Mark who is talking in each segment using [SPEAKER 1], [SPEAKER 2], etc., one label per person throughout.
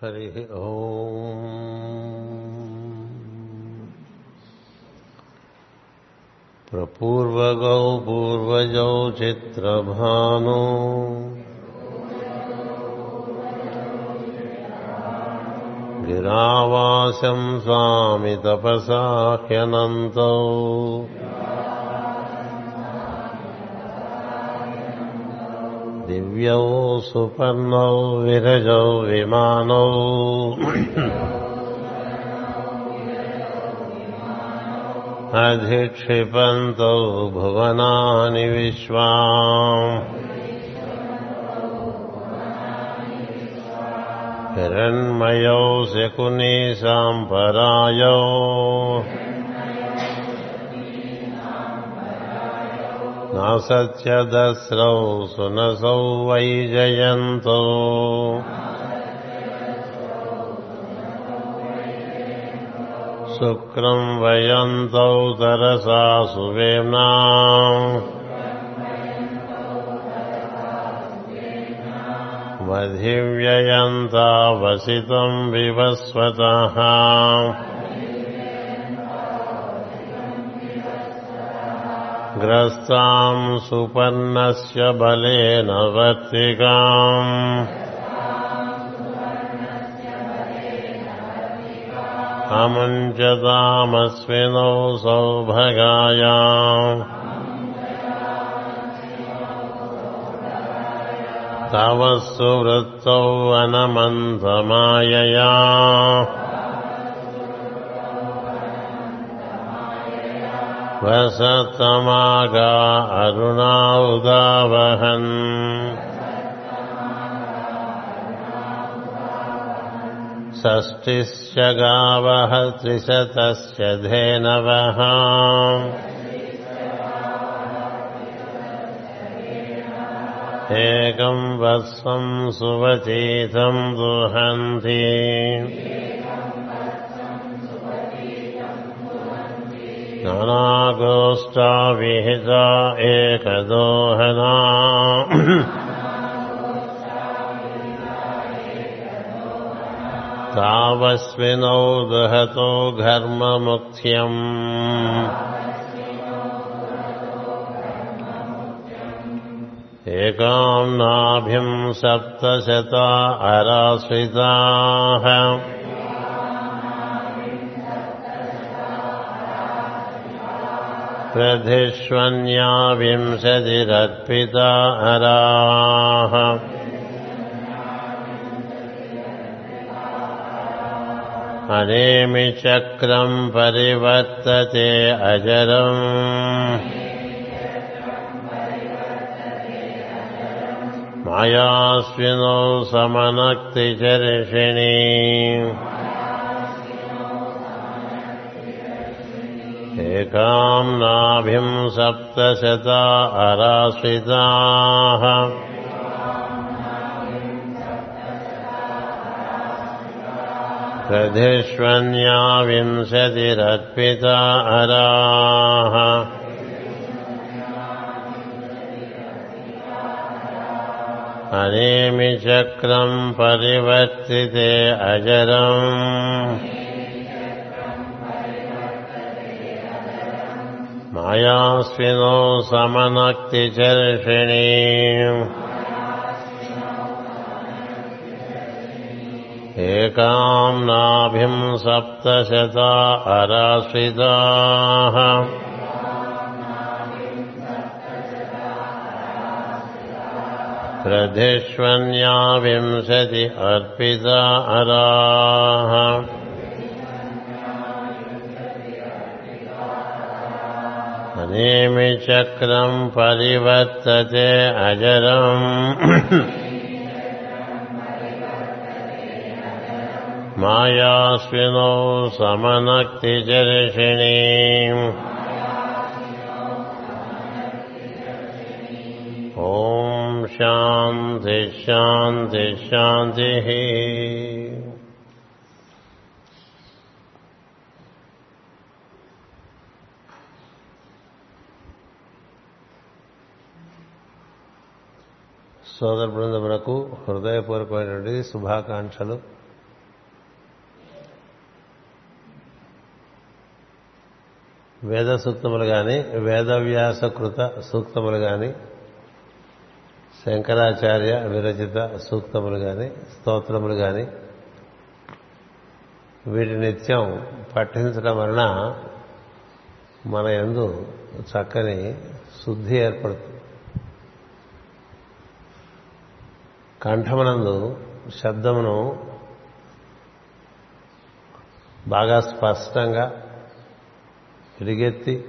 [SPEAKER 1] హరి ఓం ప్రపూర్వగౌ పూర్వజౌ చిత్రభాను గిరావాసం స్వామి తపసాహ్యనంతౌ दिव्यौ सुपर्णौ विरजौ विमानौ। अधिक्षिपन्तौ भुवनानि विश्वा हिरण्मयौ शकुनी साम्परायौ नासत्यदस्रौ सुनसौ वै जयन्तो। शुक्रं वयन्तौ तरसा सुवेम्ना। वधिव्ययन्ता वसितं विवस्वतः। ग्रस्ताम् सुपर्णस्य बलेन वर्तिकाम् अमुञ्चतामस्विनौ सौभगाया। तव सुवृत्तौ अनमन्थमायया वसतमागा अरुणा उदावहन् षष्टिश्च गावः त्रिशतस्य धेनवः। एकम् वस्वम् सुवचितम् रुहन्ति गोष्ठा विहिता एकदोहना। तावस्मिनौ दहतो घर्ममुख्यम्। एकाम् नाभिम् सप्तशता अराश्रिताः। प्रधिष्वन्या विंशतिरर्पिता अराः अरेमि चक्रम् परिवर्तते अजरम्। मायास्विनौ समनक्तिचर्षिणी एकाम् नाभिम् सप्तशता अराश्रिताः। षधिष्वन्या विंशतिरर्पिता अराः। अनेमिचक्रम् परिवर्तिते अजरम्। अयास्विनो समनक्तिचर्षिणी एकाम् एकाम्नाभिंसप्तशता अराश्विताः प्रधिष्वन्या विंशति अर्पिता। अराः नेमिचक्रम् परिवर्तते अजरम्। मायास्विनौ समनक्तिजर्षिणी। ॐ शान्ति शान्ति शान्तिः। సోదర బృందమునకు హృదయపూర్వకమైనటువంటి శుభాకాంక్షలు. వేద సూక్తములు కానీ వేదవ్యాస కృత సూక్తములు కానీ శంకరాచార్య విరచిత సూక్తములు కానీ స్తోత్రములు కానీ వీటి నిత్యం పఠించడం వలన మన ఎందు చక్కని శుద్ధి ఏర్పడుతుంది. కంఠమునందు శబ్దమును బాగా స్పష్టంగా ఎలుగెత్తి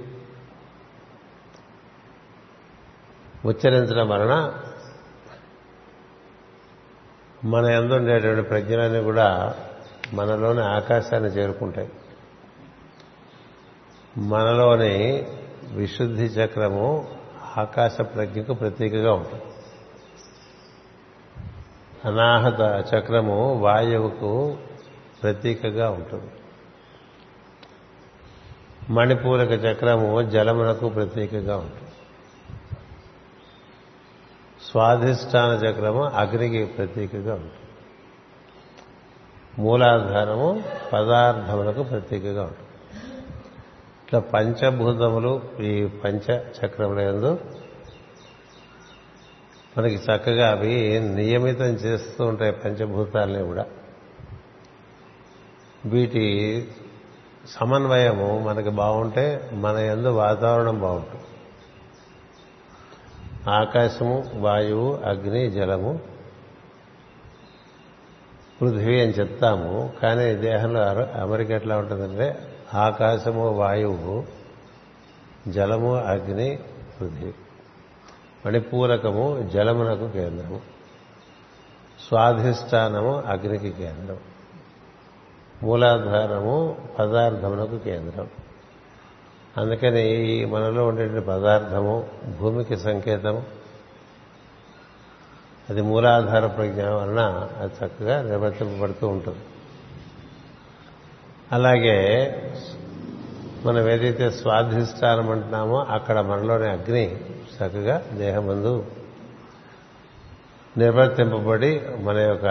[SPEAKER 1] ఉచ్చరించడం వలన మన ఎందు ఉండేటువంటి ప్రజ్ఞలన్నీ కూడా మనలోని ఆకాశాన్ని చేరుకుంటాయి. మనలోని విశుద్ధి చక్రము ఆకాశ ప్రజ్ఞకు ప్రతీకగా ఉంటుంది. అనాహత చక్రము వాయువుకు ప్రతీకగా ఉంటుంది. మణిపూరక చక్రము జలమునకు ప్రతీకగా ఉంటుంది. స్వాధిష్టాన చక్రము అగ్నికి ప్రతీకగా ఉంటుంది. మూలాధారము పదార్థములకు ప్రతీకగా ఉంటుంది. ఇట్లా పంచభూతములు ఈ పంచ చక్రములందు మనకి చక్కగా అవి నియమితం చేస్తూ ఉంటాయి పంచభూతాలని కూడా. వీటి సమన్వయము మనకి బాగుంటే మన ఎందు వాతావరణం బాగుంటుంది. ఆకాశము వాయువు అగ్ని జలము పృథ్వీ అని చెప్తాము. కానీ దేహంలో అమెరిక ఎట్లా ఉంటుందంటే ఆకాశము వాయువు జలము అగ్ని పృథ్వీ. మణిపూరకము జలమునకు కేంద్రము. స్వాధిష్టానము అగ్నికి కేంద్రం. మూలాధారము పదార్థమునకు కేంద్రం. అందుకని ఈ మనలో ఉండేటువంటి పదార్థము భూమికి సంకేతము అది మూలాధార ప్రజ్ఞ వలన అది చక్కగా నిర్వర్తింపబడుతూ ఉంటుంది. అలాగే మనం ఏదైతే స్వాధిష్టానం అంటున్నామో అక్కడ మనలోని అగ్ని చక్కగా దేహమందు నిర్వర్తింపబడి మన యొక్క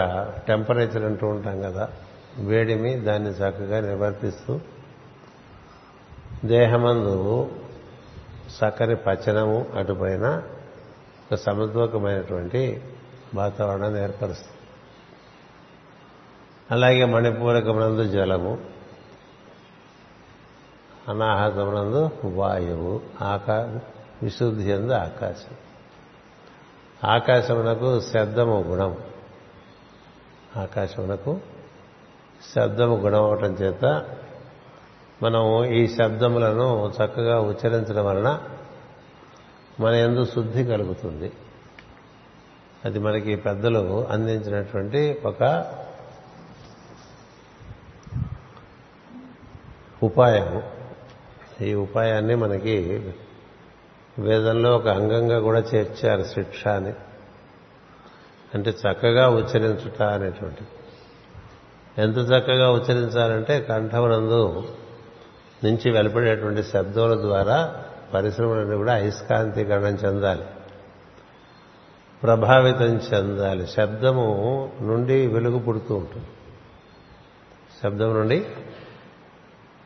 [SPEAKER 1] టెంపరేచర్ అంటూ ఉంటాం కదా వేడిమి దాన్ని చక్కగా నిర్వర్తిస్తూ దేహమందు చక్కని పచనము అటుపైన ఒక సమద్వకమైనటువంటి వాతావరణాన్ని ఏర్పరుస్తుంది. అలాగే మణిపూరకమునందు జలము అనాహతమునందు వాయువు ఆకాశం విశుద్ధి ఎందు ఆకాశం. ఆకాశమునకు శబ్దము గుణం. ఆకాశమునకు శబ్దము గుణం అవటం చేత మనం ఈ శబ్దములను చక్కగా ఉచ్చరించడం వలన మన ఎందు శుద్ధి కలుగుతుంది. అది మనకి పెద్దలు అందించినటువంటి ఒక ఉపాయము. ఈ ఉపాయాన్ని మనకి వేదంలో ఒక అంగంగా కూడా చేర్చారు శిక్ష అని. అంటే చక్కగా ఉచ్చరించుట అనేటువంటి ఎంత చక్కగా ఉచ్చరించాలంటే కంఠమునందు నుంచి వెలుపడేటువంటి శబ్దముల ద్వారా పరిశ్రమలన్నీ కూడా అయస్కాంతీకరణం చెందాలి. ప్రభావితం చెందాలి. శబ్దము నుండి వెలుగు పుడుతూ ఉంటుంది. శబ్దం నుండి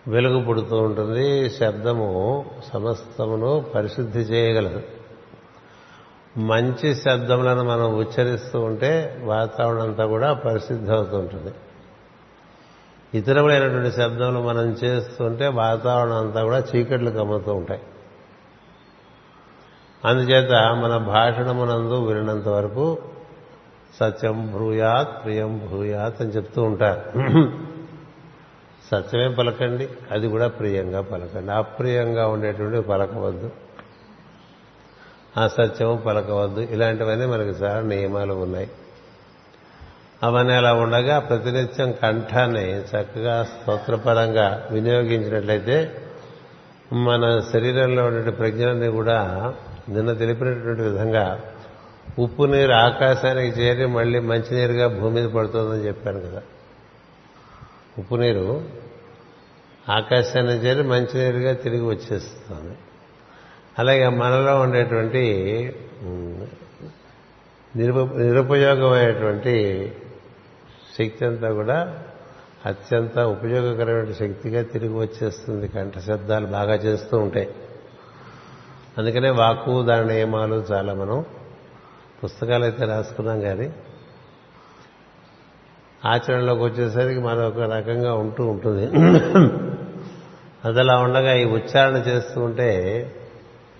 [SPEAKER 1] వెలుగు పుడుతూ ఉంటుంది శబ్దము సమస్తమును పరిశుద్ధి చేయగలదు. మంచి శబ్దములను మనం ఉచ్చరిస్తూ ఉంటే వాతావరణం అంతా కూడా పరిశుద్ధి అవుతుంటుంది ఇతరములైనటువంటి శబ్దములు మనం చేస్తుంటే వాతావరణం అంతా కూడా చీకట్లు కమ్ముతూ ఉంటాయి. అందుచేత మన భాషణమునందు వినంత వరకు సత్యం భూయాత్ ప్రియం భూయాత్ అని చెప్తూ ఉంటారు. సత్యమే పలకండి అది కూడా ప్రియంగా పలకండి. అప్రియంగా ఉండేటువంటి పలకవద్దు. అసత్యము పలకవద్దు. ఇలాంటివన్నీ మనకి చాలా నియమాలు ఉన్నాయి. అవన్నీ అలా ఉండగా ప్రతినిత్యం కంఠాన్ని చక్కగా స్తోత్రపరంగా వినియోగించినట్లయితే మన శరీరంలో ఉండే ప్రజ్ఞాన్ని కూడా నిన్న తెలిపినటువంటి విధంగా ఉప్పు నీరు ఆకాశానికి చేరి మళ్ళీ మంచినీరుగా భూమి మీద పడుతుందని చెప్పాను కదా. ఉప్పు నీరు ఆకాశాన్ని చేరి మంచినీరుగా తిరిగి వచ్చేస్తుంది. అలాగే మనలో ఉండేటువంటి నిరుప నిరుపయోగమైనటువంటి శక్తి అంతా కూడా అత్యంత ఉపయోగకరమైన శక్తిగా తిరిగి వచ్చేస్తుంది. కంఠ శబ్దాలు బాగా చేస్తూ ఉంటాయి. అందుకనే వాక్కు దాని నియమాలు చాలా మనం పుస్తకాలు అయితే రాసుకున్నాం కానీ ఆచరణలోకి వచ్చేసరికి మరొక రకంగా ఉంటూ ఉంటుంది. అదలా ఉండగా ఈ ఉచ్చారణ చేస్తూ ఉంటే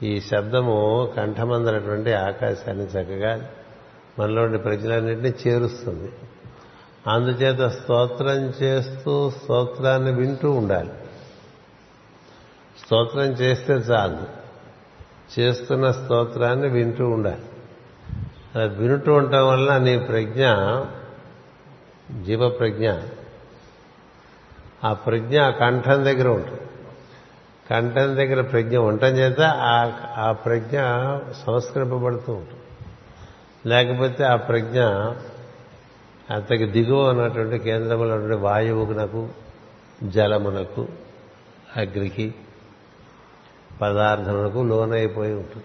[SPEAKER 1] ఈ శబ్దము కంఠమందనటువంటి ఆకాశాన్ని చక్కగా మనలోని ప్రజలన్నింటినీ చేరుస్తుంది. అందుచేత స్తోత్రం చేస్తూ స్తోత్రాన్ని వింటూ ఉండాలి. స్తోత్రం చేస్తే చాలు. చేస్తున్న స్తోత్రాన్ని వింటూ ఉండాలి. అలా వింటూ ఉండటం వలన నీ ప్రజ్ఞ జీవ ప్రజ్ఞ ఆ ప్రజ్ఞ ఆ కంఠం దగ్గర ఉంటుంది. కంఠం దగ్గర ప్రజ్ఞ ఉండటం చేత ఆ ప్రజ్ఞ సంస్కరింపబడుతూ ఉంటుంది. లేకపోతే ఆ ప్రజ్ఞ అంతకి దిగువ ఉన్నటువంటి కేంద్రంలో ఉన్నటువంటి వాయువునకు జలమునకు అగ్నికి పదార్థములకు లోనైపోయి ఉంటుంది.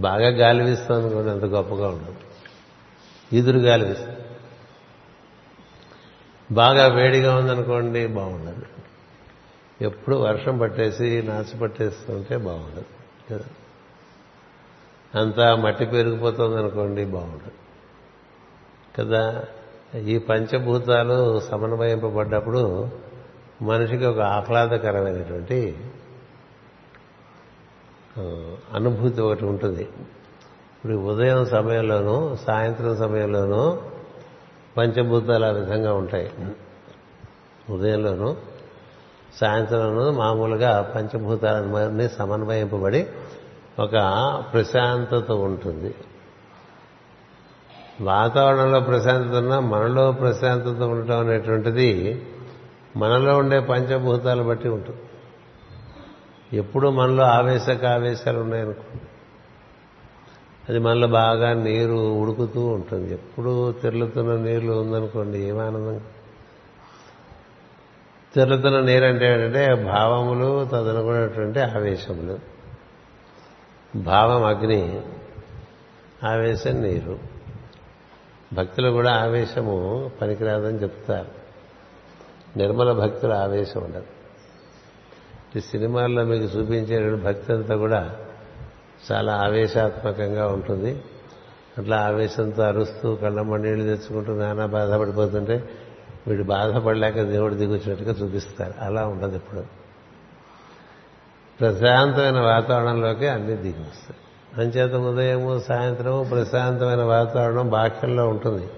[SPEAKER 1] బాగా గాలి వీస్తుంది కూడా అంత గొప్పగా ఉండదు. ఈదురు గాలి వీస్తుంది బాగా వేడిగా ఉందనుకోండి బాగుండదు. ఎప్పుడు వర్షం పట్టేసి నాచు పట్టేస్తుంటే బాగుండదు. కదా? అంతా మట్టి పెరిగిపోతుంది అనుకోండి బాగుండదు. కదా? ఈ పంచభూతాలు సమన్వయింపబడ్డప్పుడు మనిషికి ఒక ఆహ్లాదకరమైనటువంటి అనుభూతి ఒకటి ఉంటుంది. ఇప్పుడు ఉదయం సమయంలోనూ సాయంత్రం సమయంలోనూ పంచభూతాలు ఆ విధంగా ఉంటాయి. ఉదయంలోనూ సాయంత్రంలోనూ మామూలుగా పంచభూతాలన్నీ సమన్వయింపబడి ఒక ప్రశాంతత ఉంటుంది. వాతావరణంలో ప్రశాంతత ఉన్నా మనలో ప్రశాంతత ఉండటం అనేటువంటిది మనలో ఉండే పంచభూతాలు బట్టి ఉంటుంది. ఎప్పుడు మనలో ఆవేశక ఆవేశాలు ఉన్నాయనుకోండి. అది మనలో బాగా నీరు ఉడుకుతూ ఉంటుంది. ఎప్పుడు తిరులుతున్న నీరు ఉందనుకోండి ఏమానందం తిరులుతున్న నీరు అంటే ఏంటంటే భావములు తదనుకున్నటువంటి ఆవేశములు. భావం అగ్ని ఆవేశం నీరు. భక్తులు కూడా ఆవేశము పనికిరాదని చెప్తారు. నిర్మల భక్తుల ఆవేశం ఉండదు. ఈ సినిమాల్లో మీకు చూపించే భక్తి అంతా కూడా చాలా ఆవేశాత్మకంగా ఉంటుంది. అట్లా ఆవేశంతో అరుస్తూ కళ్ళమ్మ నీళ్ళు తెచ్చుకుంటూ నానా బాధపడిపోతుంటే వీడు బాధపడలేక దేవుడు దిగొచ్చినట్టుగా చూపిస్తారు. అలా ఉండదు ఇప్పుడు ప్రశాంతమైన వాతావరణంలోకి అన్ని దిగిస్తాయి అంచేత ఉదయము సాయంత్రము ప్రశాంతమైన వాతావరణం బాహ్యంలో ఉంటుంది.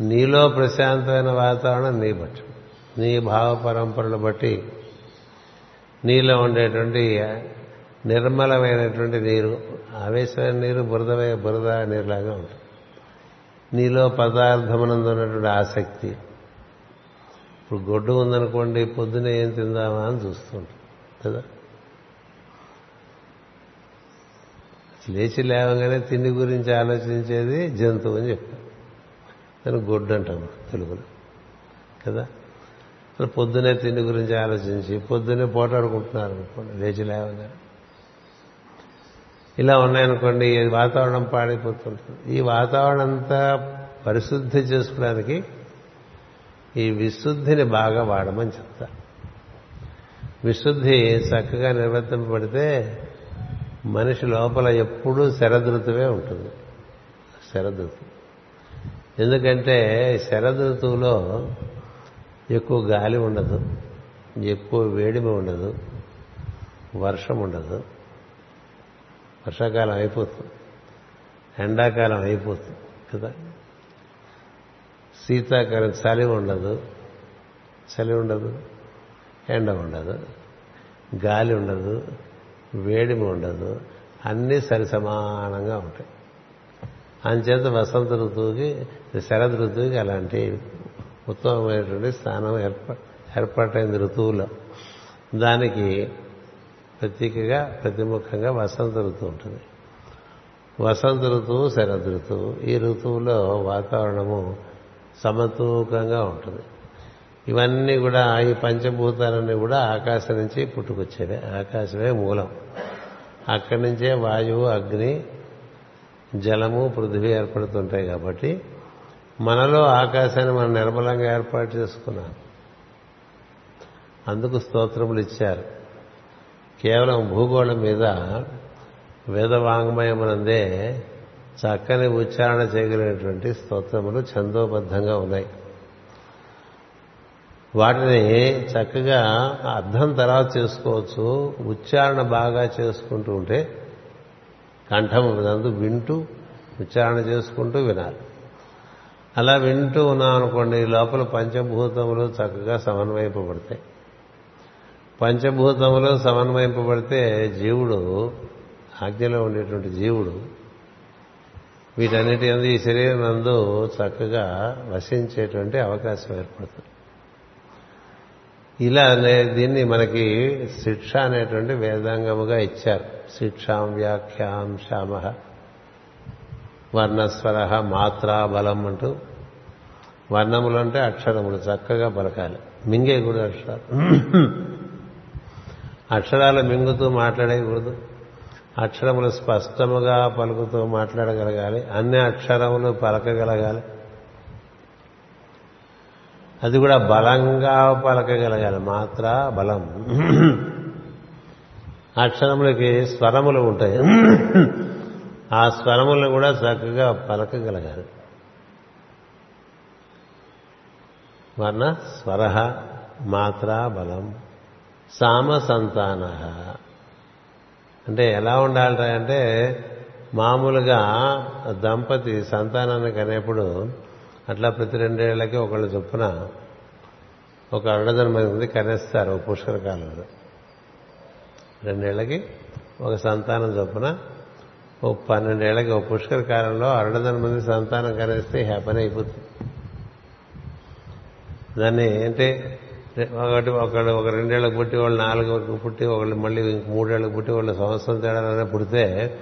[SPEAKER 1] నీలో ప్రశాంతమైన వాతావరణం నీ బట్టి. నీ భావ పరంపరలు బట్టి నీలో ఉండేటువంటి నిర్మలమైనటువంటి నీరు ఆవేశమైన నీరు బురద బురద నీరులాగా ఉంటుంది. నీలో పదార్థమునందు ఉన్నటువంటి ఆసక్తి. ఇప్పుడు గొడ్డు ఉందనుకోండి పొద్దున ఏం తిందామా అని చూస్తుంటాం కదా? లేచి లేవగానే తిండి గురించి ఆలోచించేది జంతువు అని చెప్పారు. దాన్ని గొడ్డు అంటాం తెలుగులో కదా? పొద్దునే తిండి గురించి ఆలోచించి పొద్దునే పోటాడుకుంటున్నారు అనుకోండి లేచి లేవగానే. ఇలా ఉన్నాయనుకోండి వాతావరణం పాడైపోతుంటుంది. ఈ వాతావరణం అంతా పరిశుద్ధి చేసుకోవడానికి ఈ విశుద్ధిని బాగా వాడమని చెప్తా. విశుద్ధి చక్కగా నిర్వర్తింపబడితే మనిషి లోపల ఎప్పుడూ శరదృతువే ఉంటుంది. శరదృతు. ఎందుకంటే శరదృతువులో ఎక్కువ గాలి ఉండదు ఎక్కువ వేడిమి ఉండదు వర్షం ఉండదు. వర్షాకాలం అయిపోతుంది. ఎండాకాలం అయిపోతుంది కదా? శీతాకాలం చలి ఉండదు. చలి ఉండదు ఎండ ఉండదు. గాలి ఉండదు వేడిమి ఉండదు. అన్నీ సరి సమానంగా ఉంటాయి. అంచేత వసంత ఋతువుకి శరద్ ఋతువుకి అలాంటి ఉత్తమమైనటువంటి స్థానం ఏర్పా ఏర్పాటైంది ఋతువులో. దానికి ప్రతీకగా ప్రతిముఖంగా వసంత ఋతువు ఉంటుంది. వసంత ఋతువు శరద్ ఋతువు ఈ ఋతువులో వాతావరణము సమతూకంగా ఉంటుంది. ఇవన్నీ కూడా ఈ పంచభూతాలన్నీ కూడా ఆకాశం నుంచి పుట్టుకొచ్చేవి. ఆకాశమే మూలం. అక్కడి నుంచే వాయువు అగ్ని జలము పృథివీ ఏర్పడుతుంటాయి కాబట్టి మనలో ఆకాశాన్ని మనం నిర్మలంగా ఏర్పాటు చేసుకున్నాం. అందుకు స్తోత్రములు ఇచ్చారు. కేవలం భూగోళం మీద వేదవాంగ్మయమునందే చక్కని ఉచ్చారణ చేయగలిగినటువంటి స్తోత్రములు ఛందోబద్ధంగా ఉన్నాయి. వాటిని చక్కగా అర్థం తర్వాత చేసుకోవచ్చు ఉచ్చారణ బాగా చేసుకుంటూ ఉంటే కంఠం నందు వింటూ ఉచ్చారణ చేసుకుంటూ వినాలి. అలా వింటూ ఉన్నాం అనుకోండి లోపల పంచభూతములు చక్కగా సమన్వయింపబడతాయి. పంచభూతములు సమన్వయింపబడితే జీవుడు ఆజ్ఞలో ఉండేటువంటి జీవుడు వీటన్నిటి ఈ శరీరం నందు చక్కగా వసించేటువంటి అవకాశం ఏర్పడుతుంది. ఇలా దీన్ని మనకి శిక్ష అనేటువంటి వేదాంగముగా ఇచ్చారు. శిక్షాం వ్యాఖ్యాం శ్యామ వర్ణస్వర మాత్రా బలం అంటూ. వర్ణములు అంటే అక్షరములు చక్కగా పలకాలి. మింగే కూడా అక్షరాలు. అక్షరాలు మింగుతూ మాట్లాడేయకూడదు అక్షరములు స్పష్టముగా పలుకుతూ మాట్లాడగలగాలి. అన్ని అక్షరములు పలకగలగాలి. అది కూడా బలంగా పలకగలగాలి. మాత్ర బలం. అక్షరములకి స్వరములు ఉంటాయి. ఆ స్వరములను కూడా చక్కగా పలకగలగాలి. వర్ణ స్వర మాత్ర బలం. సామ సంతాన అంటే ఎలా ఉండాలి అంటే మామూలుగా దంపతి సంతానాన్ని కనేప్పుడు అట్లా ప్రతి రెండేళ్ళకి ఒకళ్ళు చొప్పున ఒక అరడజన్ మంది కనేస్తారు ఒక పుష్కర కాలంలో రెండేళ్ళకి ఒక సంతానం చొప్పున ఓ పన్నెండేళ్ళకి ఒక పుష్కర కాలంలో అరడజన్ మంది సంతానం కనేస్తే హ్యాపీ అయిపోతుంది. దాన్ని అంటే ఒకటి ఒకళ్ళు ఒక రెండేళ్ళకు పుట్టి వాళ్ళు నాలుగు పుట్టి ఒకళ్ళు మళ్ళీ ఇంక మూడేళ్ళకు పుట్టి వాళ్ళు సంవత్సరం తేడా పుడితే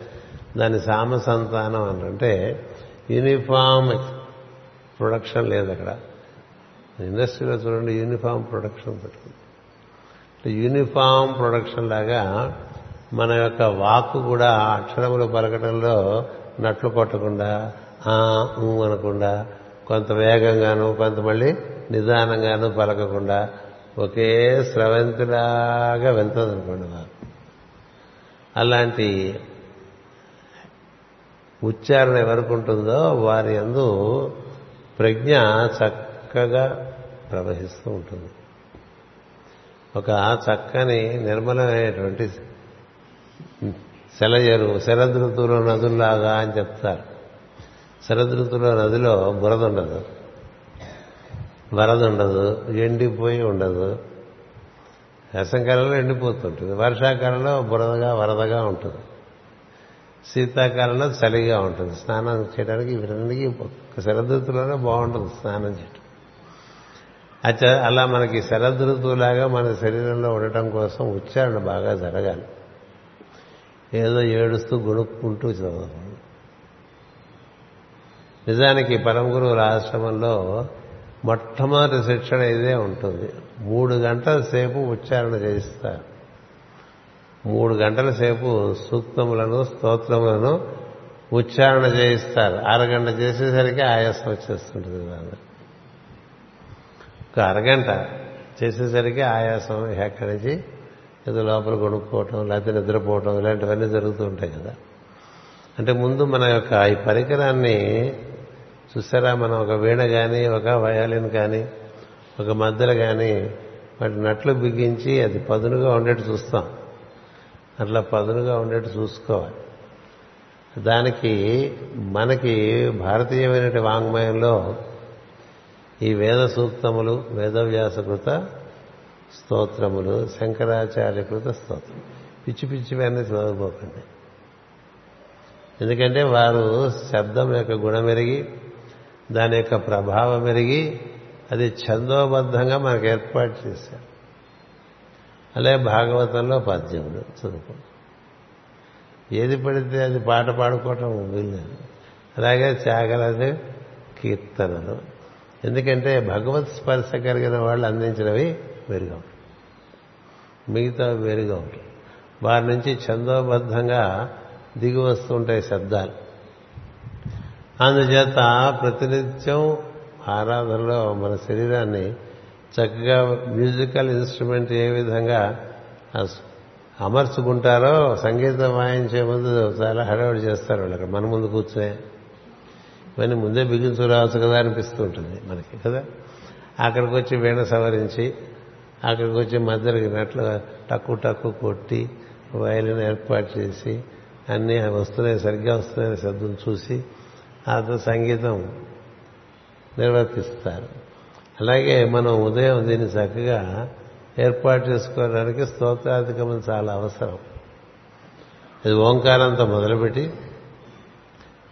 [SPEAKER 1] దాన్ని సామ సంతానం అని అంటే యూనిఫామ్ ప్రొడక్షన్ లేదు అక్కడ. ఇండస్ట్రీలో చూడండి యూనిఫామ్ ప్రొడక్షన్ పెట్టుకుంది. యూనిఫామ్ ప్రొడక్షన్ లాగా మన యొక్క వాక్కు కూడా అక్షరములు పలకటంలో నట్లు కొట్టకుండా అనకుండా కొంత వేగంగాను కొంత మళ్ళీ నిదానంగాను పలకకుండా ఒకే స్రవంతిలాగా వెళ్తుంది అనుకోండి వారు. అలాంటి ఉచ్చారణ ఎవరికి ఉంటుందో వారి అందు ప్రజ్ఞ చక్కగా ప్రవహిస్తూ ఉంటుంది. ఒక చక్కని నిర్మలమైనటువంటి సెలయేరు శరదృతువులో నదుల్లాగా అని చెప్తారు. శరదృతువులో నదిలో బురద ఉండదు. వరద ఉండదు ఎండిపోయి ఉండదు. వేసంకాలంలో ఎండిపోతుంటుంది. వర్షాకాలంలో బురదగా వరదగా ఉంటుంది. శీతాకాలంలో చలిగా ఉంటుంది. స్నానం చేయడానికి ఇవన్నీ శరదృతులోనే బాగుంటుంది స్నానం చేయడం అచ్చ అలా మనకి శరదృతువులాగా మన శరీరంలో ఉండటం కోసం ఉచ్చారణ బాగా జరగాలి. ఏదో ఏడుస్తూ గొడుక్కుంటూ చదవాలి. నిజానికి పరమగురువుల ఆశ్రమంలో మొట్టమొదటి శిక్షణ ఇదే ఉంటుంది. మూడు గంటల సేపు ఉచ్చారణ చేయిస్తారు. మూడు గంటల సేపు సూక్తములను స్తోత్రములను ఉచ్చారణ చేయిస్తారు. అరగంట చేసేసరికి ఆయాసం వచ్చేస్తుంటుంది దాన్ని ఒక అరగంట చేసేసరికి ఆయాసం ఎక్కడి నుంచి ఏదో లోపల కొనుక్కోవటం లేకపోతే నిద్రపోవటం ఇలాంటివన్నీ జరుగుతూ ఉంటాయి కదా. అంటే ముందు మన యొక్క ఈ పరికరాన్ని చూసారా మనం ఒక వీణ కానీ ఒక వయాలిన్ కానీ ఒక మద్దలు కానీ వాటి నట్లు బిగించి అది పదునుగా ఉండేట్టు చూస్తాం. అట్లా పదునుగా ఉండేట్టు చూసుకోవాలి. దానికి మనకి భారతీయమైన వాంగ్మయంలో ఈ వేద సూక్తములు వేదవ్యాసకృత స్తోత్రములు శంకరాచార్యకృత స్తోత్రం. పిచ్చి పిచ్చివన్నీ చదవబోకండి. ఎందుకంటే వారు శబ్దం యొక్క గుణమెరిగి దాని యొక్క ప్రభావం పెరిగి అది ఛందోబద్ధంగా మనకు ఏర్పాటు చేశారు అలాగే భాగవతంలో పద్యములు చదువుకోండి ఏది పడితే అది పాట పాడుకోవటం వీళ్ళు అలాగే త్యాగలది కీర్తనలు. ఎందుకంటే భగవత్ స్పర్శ కలిగిన వాళ్ళు అందించినవి మెరుగవు మిగతా మెరుగవు వారి నుంచి ఛందోబద్ధంగా దిగి వస్తుంటాయి శబ్దాలు. అందుచేత ప్రతినిత్యం ఆరాధనలో మన శరీరాన్ని చక్కగా మ్యూజికల్ ఇన్స్ట్రుమెంట్ ఏ విధంగా అమర్చుకుంటారో సంగీతం వాయించే ముందు చాలా హడావిడి చేస్తారు వాళ్ళు అక్కడ మన ముందు కూర్చునే. ఇవన్నీ ముందే బిగించు రావచ్చు కదా అనిపిస్తూ ఉంటుంది మనకి కదా? అక్కడికి వచ్చి వీణ సవరించి అక్కడికి వచ్చి మధ్యలోకి నట్లు టక్కు టక్కు కొట్టి వయలిన్ ఏర్పాటు చేసి అన్నీ వస్తున్నాయి సరిగ్గా వస్తున్నాయని శబ్దం చూసి ఆ సంగీతం నిర్వర్తిస్తారు. అలాగే మనం ఉదయం దీన్ని చక్కగా ఏర్పాటు చేసుకోవడానికి స్తోత్రాధికమం చాలా అవసరం. ఇది ఓంకారంతో మొదలుపెట్టి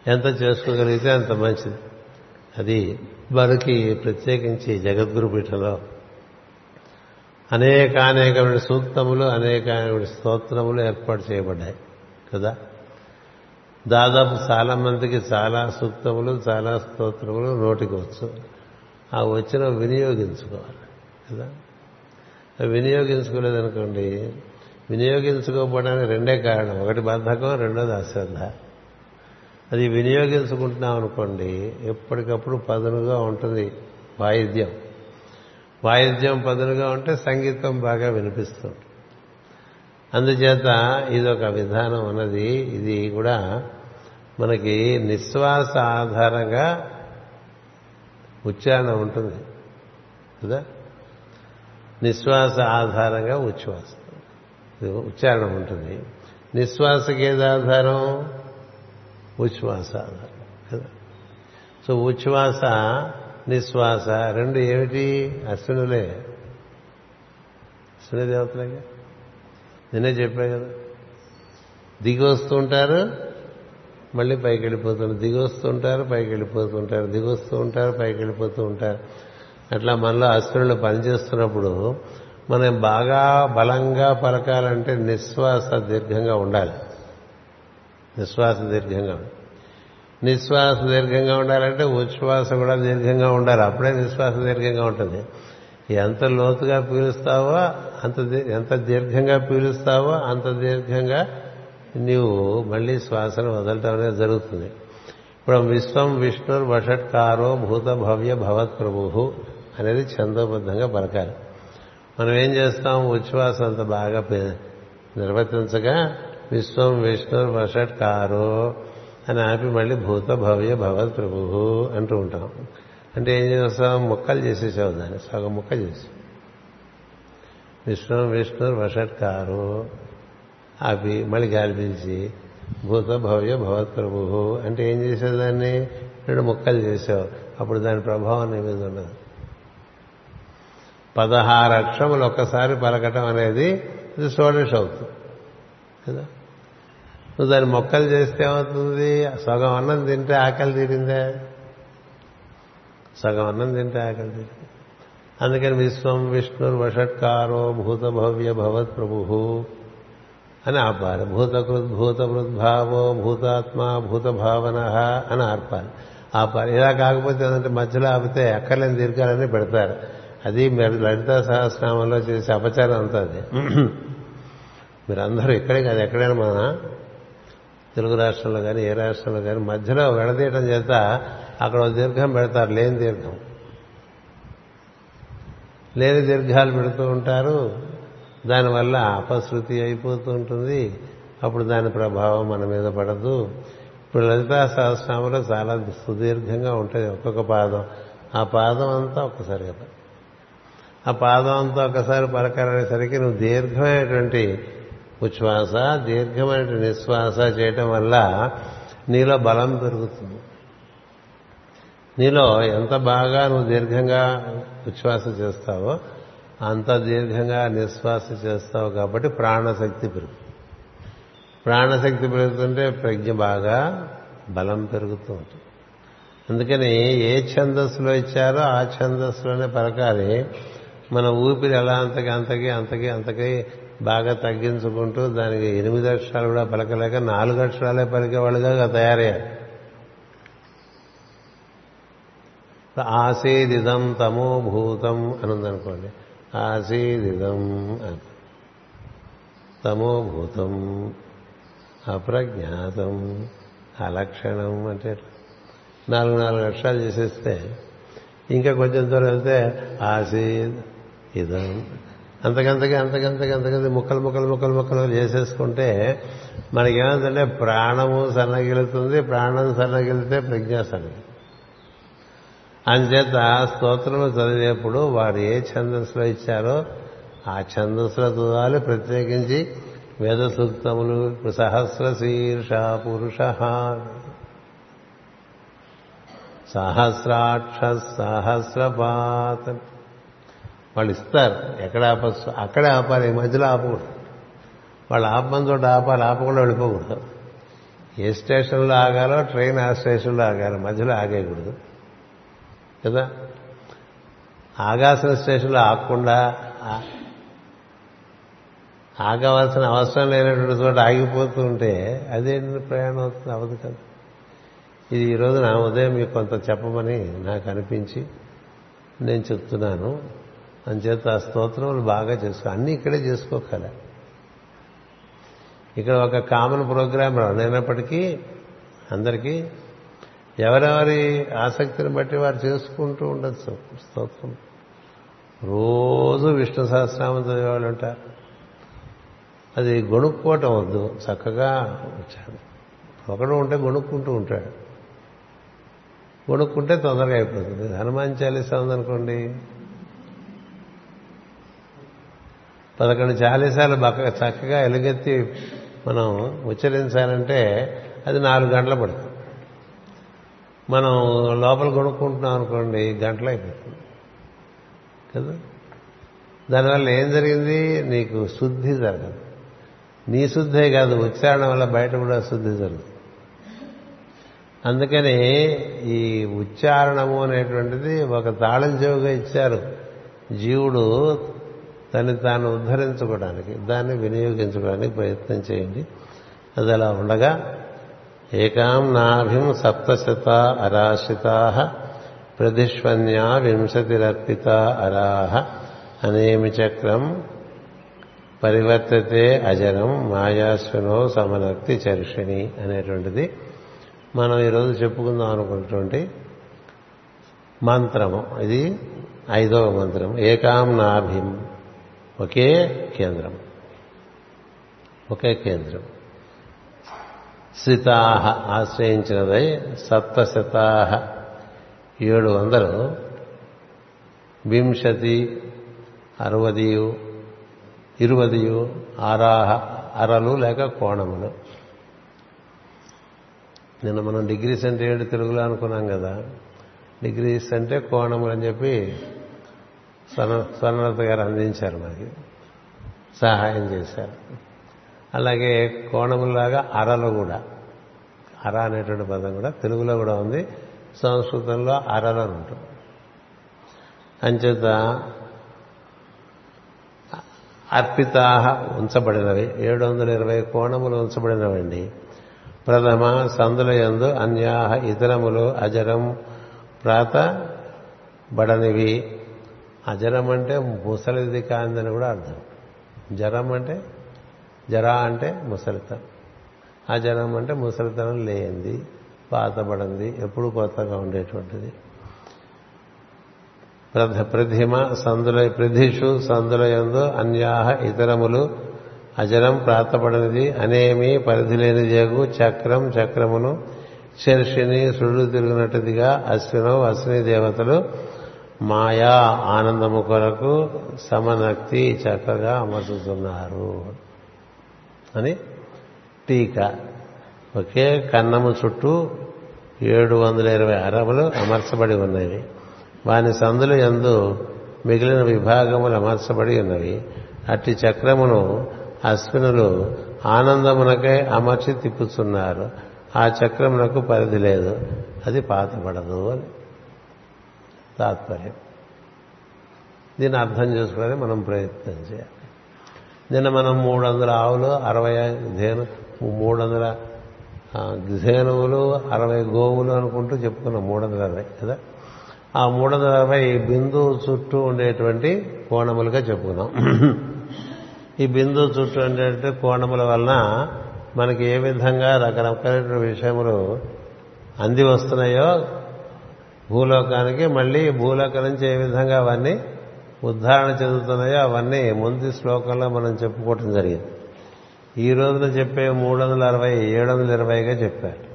[SPEAKER 1] ఎంత చేసుకోగలిగితే అంత మంచిది. అది మనకి ప్రత్యేకించి జగద్గురు పీఠంలో అనేకానేకమైన సూక్తములు అనేకమైన స్తోత్రములు ఏర్పాటు చేయబడ్డాయి కదా? దాదాపు చాలా మందికి చాలా సూక్తములు చాలా స్తోత్రములు నోటికి వచ్చు. ఆ వచ్చిన వినియోగించుకోవాలి కదా? వినియోగించుకోలేదనుకోండి వినియోగించుకోకపోవడానికి రెండే కారణం. ఒకటి బద్ధకం రెండోది అశ్రద్ధ. అది వినియోగించుకుంటున్నాం అనుకోండి ఎప్పటికప్పుడు పదునుగా ఉంటుంది వాయిద్యం. వాయిద్యం పదునుగా ఉంటే సంగీతం బాగా వినిపిస్తుంది. అందుచేత ఇది ఒక విధానం అన్నది ఇది కూడా మనకి నిశ్వాస ఆధారంగా ఉచ్చారణ ఉంటుంది. కదా? నిశ్వాస ఆధారంగా ఉచ్ఛ్వాస. ఉచ్చారణ ఉంటుంది. నిశ్వాసకి ఏది ఆధారం? ఉచ్ఛ్వాస ఆధారం. కదా? సో ఉచ్ఛ్వాస నిశ్వాస రెండు ఏమిటి? అశ్వినులే. అశ్విని దేవతలే నేనే చెప్పా కదా. దిగి వస్తుంటారు మళ్ళీ పైకి వెళ్ళిపోతుంటారు దిగి వస్తుంటారు పైకి వెళ్ళిపోతుంటారు దిగి వస్తూ ఉంటారు పైకి వెళ్ళిపోతూ ఉంటారు అట్లా మనలో అసురులు పనిచేస్తున్నప్పుడు మనం బాగా బలంగా పలకాలంటే నిశ్వాస దీర్ఘంగా ఉండాలి. నిశ్వాస దీర్ఘంగా. నిశ్వాస దీర్ఘంగా ఉండాలంటే ఉచ్ఛ్వాస కూడా దీర్ఘంగా ఉండాలి. అప్పుడే నిశ్వాస దీర్ఘంగా ఉంటుంది. ఎంత లోతుగా పీలుస్తావో అంత ఎంత దీర్ఘంగా పీలుస్తావో అంత దీర్ఘంగా నీవు మళ్ళీ శ్వాసను వదలటం అనేది జరుగుతుంది. ఇప్పుడు విశ్వం విష్ణుర్ వషట్కారో భూత భవ్య భవత్ ప్రభు అనేది ఛందోబద్ధంగా పలకాలి. మనం ఏం చేస్తాం? ఉచ్ఛ్వాస అంత బాగా పే- నిర్వర్తించగా విశ్వం విష్ణుర్ వషట్కారో అని ఆపి మళ్ళీ భూత భవ్య భవత్ ప్రభు అంటూ ఉంటాం. అంటే ఏం చేస్తాం? ముక్కలు చేసేసావు దాన్ని. సగం ముక్క చేసి. విష్ణు విష్ణు వషట్కారు ఆపి మళ్ళీ గాలి పీల్చి భూత భవ్య భవత్ ప్రభు అంటే ఏం చేసావు దాన్ని? రెండు ముక్కలు చేసావు అప్పుడు దాని ప్రభావం నీ మీద ఉన్నది. పదహారు అక్షములు ఒక్కసారి పలకటం అనేది ఇది షోడష్ అవుతుంది. కదా? నువ్వు దాన్ని మొక్కలు చేస్తే ఏమవుతుంది? సగం అన్నం తింటే ఆకలి తీరిందే. సగం అన్నం తింటే ఆకలి తీరింది. అందుకని విశ్వం విష్ణుర్ వషట్కారో భూత భవ్య భవత్ ప్రభు అని ఆపాలి భూతకృత్ భూత భూతాత్మ భూత భావన అని ఆర్పాలి. ఆపాలి ఇలా కాకపోతే ఏంటంటే మధ్యలో ఆపితే అక్కర్లేని దీర్ఘాలన్నీ పెడతారు. అది మీరు లలితా సహస్రామంలో చేసే అపచారం అంతా అది. మీరందరూ ఇక్కడే కాదు ఎక్కడైనా మన తెలుగు రాష్ట్రంలో కానీ ఏ రాష్ట్రంలో కానీ మధ్యలో విడదీయటం చేత అక్కడ దీర్ఘం పెడతారు లేని దీర్ఘం. లేని దీర్ఘాలు పెడుతూ ఉంటారు. దానివల్ల అపశృతి అయిపోతూ ఉంటుంది. అప్పుడు దాని ప్రభావం మన మీద పడదు. ఇప్పుడు లలితా సహస్రాములో చాలా సుదీర్ఘంగా ఉంటుంది ఒక్కొక్క పాదం. ఆ పాదం అంతా ఒక్కసారి కదా. ఆ పాదం అంతా ఒక్కసారి పలకరేసరికి నువ్వు దీర్ఘమైనటువంటి ఉచ్ఛ్వాస దీర్ఘమైనటువంటి నిశ్వాస చేయటం వల్ల నీలో బలం పెరుగుతుంది. నీలో ఎంత బాగా నువ్వు దీర్ఘంగా ఉచ్ఛ్వాస చేస్తావో అంత దీర్ఘంగా నిశ్వాస చేస్తావు కాబట్టి ప్రాణశక్తి పెరుగుతుంది. ప్రాణశక్తి పెరుగుతుంటే ప్రజ్ఞ బాగా బలం పెరుగుతూ ఉంటుంది. అందుకని ఏ ఛందస్సులో ఇచ్చారో ఆ ఛందస్సులోనే పలకాలి. మన ఊపిరి ఎలా అంతకి అంతకి అంతకి అంతకి బాగా తగ్గించుకుంటూ దానికి ఎనిమిది అక్షరాలు కూడా పలకలేక నాలుగు అక్షరాలే పలికేవాళ్ళుగా తయారయ్యారు. ఆసేదిదం తమో భూతం అని ఉందనుకోండి ఆసీదిదం. అని అప్రజ్ఞాతం. అలక్షణం అంటే నాలుగు నాలుగు అక్షరాలు చేసేస్తే ఇంకా కొంచెం దూరం వెళ్తే ఆసీద్ ఇదం అంతకంతకి అంతకంతకి అంతకంత ముక్కలు ముక్కలు ముక్కలు ముక్కలు చేసేసుకుంటే మనకేమంటే ప్రాణము సన్నగిలుతుంది ప్రాణం సన్నగిలితే ప్రజ్ఞ సన్నగిలి అందుచేత స్తోత్రము చదివేప్పుడు వారు ఏ ఛందస్సులో ఇచ్చారో ఆ ఛందస్సులో చదవాలి ప్రత్యేకించి వేద సూక్తములు సహస్ర శీర్ష పురుష. సహస్రాక్ష సహస్రపాత. వాళ్ళు ఇస్తారు. ఎక్కడ ఆపచ్చు అక్కడే ఆపాలి ఈ మధ్యలో ఆపకూడదు. వాళ్ళు ఆపమని చోట ఆపాలి ఆపకుండా వెళ్ళిపోకూడదు. ఏ స్టేషన్లో ఆగాలో ట్రైన్ ఆ స్టేషన్లో ఆగాలి మధ్యలో ఆగేయకూడదు. కదా? ఆగాల్సిన స్టేషన్లో ఆగకుండా ఆగవలసిన అవసరం లేనటువంటి చోట ఆగిపోతూ ఉంటే అదేంటి ప్రయాణం అవుతుంది? అవదు కదా. ఇది ఈరోజు నా ఉదయం మీకు కొంత చెప్పమని నాకు అనిపించి నేను చెప్తున్నాను. అంచేత ఆ స్తోత్రములు బాగా చేసుకో అన్నీ ఇక్కడే చేసుకోగల ఇక్కడ ఒక కామన్ ప్రోగ్రామ్ రానైనప్పటికీ అందరికీ ఎవరెవరి ఆసక్తిని బట్టి వారు చేసుకుంటూ ఉండొచ్చు. స్తోత్రం. రోజు విష్ణు సహస్రామం చదివేవాళ్ళు ఉంటారు. అది గొణుక్కోవటం వద్దు. చక్కగా వచ్చాడు ఒకడు ఉంటే గొణుక్కుంటూ ఉంటాడు. గొణుక్కుంటే తొందరగా అయిపోతుంది. హనుమాన్ చాలీసా ఉందనుకోండి. పదకొండు చాలీసాలు బక్క చక్కగా ఎలుగెత్తి మనం ఉచ్చరించాలంటే అది నాలుగు గంటలు పడుతుంది. మనం లోపల కొనుక్కుంటున్నాం అనుకోండి గంటలు అయిపోతుంది. కదా? దానివల్ల ఏం జరిగింది? నీకు శుద్ధి జరగదు. నీ శుద్ధే కాదు ఉచ్చారణ వల్ల బయట కూడా శుద్ధి జరుగుతుంది. అందుకని ఈ ఉచ్చారణము అనేటువంటిది ఒక తాళం చెవుగా ఇచ్చారు. జీవుడు తను తాను ఉద్ధరించుకోవడానికి దాన్ని వినియోగించుకోవడానికి ప్రయత్నం చేయండి. అది అలా ఉండగా ఏకాం నాభిం సప్తశత అరాశితా ప్రతిష్వన్యా వింశతిరర్పిత అరాహ అనేమి చక్రం పరివర్తతే అజరం మాయాశ్వనో సమనక్తి చర్షిణి అనేటువంటిది. మనం ఈరోజు చెప్పుకుందాం అనుకున్నటువంటి మంత్రము. ఇది ఐదవ మంత్రం. ఏకాం నాభిం ఒకే కేంద్రం. ఒకే కేంద్రం. సితాహ ఆశ్రయించినదై సప్తశతాహ ఏడు వందలు. వింశతి అరవదియు ఇరువదియు ఆరాహ అరలు లేక కోణములు. నిన్న మనం డిగ్రీస్ అంటే ఏడు తెలుగులో అనుకున్నాం కదా. డిగ్రీస్ అంటే కోణములు అని చెప్పి స్వర్ణ స్వర్ణలత గారు అందించారు మనకి సహాయం చేశారు. అలాగే కోణములాగా అరలు కూడా. అర అనేటువంటి పదం కూడా తెలుగులో కూడా ఉంది. సంస్కృతంలో అరలు అని ఉంటుంది. అంచేత అర్పితాహ ఉంచబడినవి. ఏడు వందల ఇరవై కోణములు ఉంచబడినవండి. ప్రథమ సందుల యందు అన్యాహ ఇతరములు అజరం ప్రాత బడనివి. అజరం అంటే ముసలిది కాందని కూడా అర్థం. జరం అంటే జరా అంటే ముసలితనం. అజరం అంటే ముసలితనం లేనిది పాతబడింది ఎప్పుడు కొత్తగా ఉండేటువంటిది. ప్రధ ప్రతిమ సందుల ప్రధిషు సందులయందు అన్యాహ ఇతరములు అజరం ప్రాతపడినది అనేమి పరిధి లేని జగు చక్రం చక్రమును శర్షిని సుడు తిరిగినట్టుదిగా అశ్వినం అశ్విని దేవతలు మాయా ఆనందము కొరకు సమనక్తి చక్కగా అమర్చుతున్నారు. అని టీకా. ఒకే కన్నము చుట్టూ ఏడు వందల ఇరవై అరములు అమర్చబడి ఉన్నవి. వాని సందులు ఎందు మిగిలిన విభాగములు అమర్చబడి ఉన్నవి. అట్టి చక్రమును అశ్వినులు ఆనందమునకై అమర్చి తిప్పుతున్నారు ఆ చక్రమునకు పరిధి లేదు. అది పాతపడదు అని. తాత్పర్యం. దీన్ని అర్థం చేసుకోవాలని మనం ప్రయత్నం చేయాలి. నిన్న మనం మూడు వందల ఆవులు అరవై ధేను మూడు వందల ధేనువులు అరవై గోవులు అనుకుంటూ చెప్పుకున్నాం మూడు వందల అరవై కదా? ఆ మూడు వందల అరవై బిందువు చుట్టూ ఉండేటువంటి కోణములుగా చెప్పుకున్నాం. ఈ బిందువు చుట్టూ ఉండేటువంటి కోణముల వలన మనకి ఏ విధంగా రకరకాల విషయములు అంది వస్తున్నాయో భూలోకానికి మళ్ళీ భూలోకం నుంచి ఏ విధంగా అవన్నీ ఉద్ధారణ చెందుతున్నాయో అవన్నీ ముందు శ్లోకంలో మనం చెప్పుకోవటం జరిగింది. ఈ రోజున చెప్పే మూడు వందల అరవై ఏడు వందల ఇరవైగా చెప్పారు.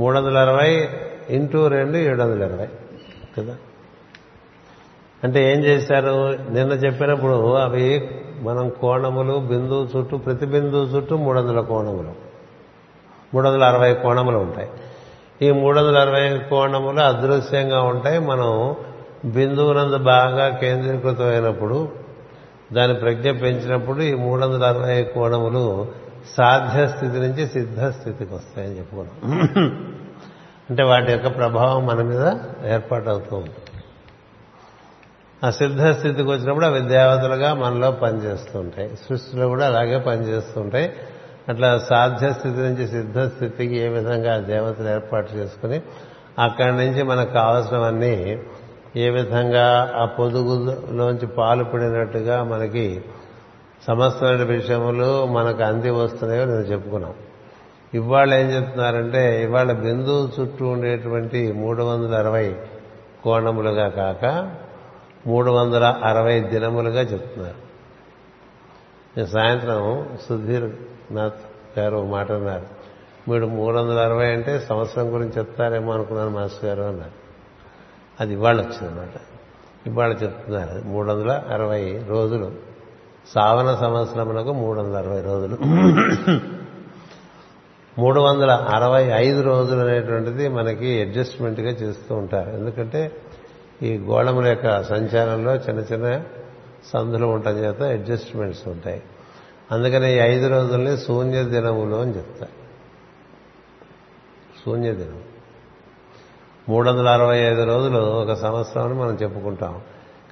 [SPEAKER 1] మూడు వందల అరవై ఇంటూ రెండు ఏడు వందల ఇరవై కదా? అంటే ఏం చేశారు? నిన్న చెప్పినప్పుడు అవి మనం కోణములు బిందువు చుట్టూ ప్రతి బిందువు చుట్టూ మూడు వందల కోణములు. మూడు వందల అరవై కోణములు ఉంటాయి. ఈ మూడు వందల అరవై కోణములు అదృశ్యంగా ఉంటాయి. మనం బిందువునందు బాగా కేంద్రీకృతమైనప్పుడు దాని ప్రజ్ఞ పెంచినప్పుడు ఈ మూడు వందల అరవై కోణములు సాధ్య స్థితి నుంచి సిద్ధ స్థితికి వస్తాయని చెప్పుకున్నాం. అంటే వాటి యొక్క ప్రభావం మన మీద ఏర్పాటవుతూ ఉంటుంది. ఆ సిద్ధ స్థితికి వచ్చినప్పుడు అవి దేవతలుగా మనలో పనిచేస్తుంటాయి. సృష్టిలో కూడా అలాగే పనిచేస్తుంటాయి. అట్లా సాధ్య స్థితి నుంచి సిద్ధ స్థితికి ఏ విధంగా దేవతలు ఏర్పాటు చేసుకుని అక్కడి నుంచి మనకు కావలసినవన్నీ ఏ విధంగా ఆ పొదుగులోంచి పాలు పడినట్టుగా మనకి సమస్తమైన విషయములు మనకు అంది వస్తున్నాయో నేను చెప్పుకున్నాం. ఇవాళ ఏం చెప్తున్నారంటే ఇవాళ బిందువు చుట్టూ ఉండేటువంటి మూడు వందల అరవై కోణములుగా కాక మూడు వందల అరవై దినములుగా చెప్తున్నారు. సాయంత్రం సుధీర్ నాథ్ గారు మాట అన్నారు. మీరు మూడు వందల అరవై అంటే సంవత్సరం గురించి చెప్తారేమో అనుకున్నాను మాస్టర్ గారు అన్నారు. అది ఇవాళ వచ్చిందన్నమాట ఇవాళ చెప్తున్నారు మూడు వందల అరవై రోజులు. సావన సంవత్సరమునకు మూడు వందల అరవై రోజులు. మూడు వందల అరవై ఐదు రోజులు అనేటువంటిది మనకి అడ్జస్ట్మెంట్గా చేస్తూ ఉంటారు. ఎందుకంటే ఈ గోళముల యొక్క సంచారంలో చిన్న చిన్న సందులు ఉండటం చేత అడ్జస్ట్మెంట్స్ ఉంటాయి. అందుకని ఈ ఐదు రోజుల్ని శూన్య దినములు అని చెప్తారు. శూన్య దినం మూడు వందల అరవై ఐదు రోజులు ఒక సంవత్సరం అని మనం చెప్పుకుంటాం.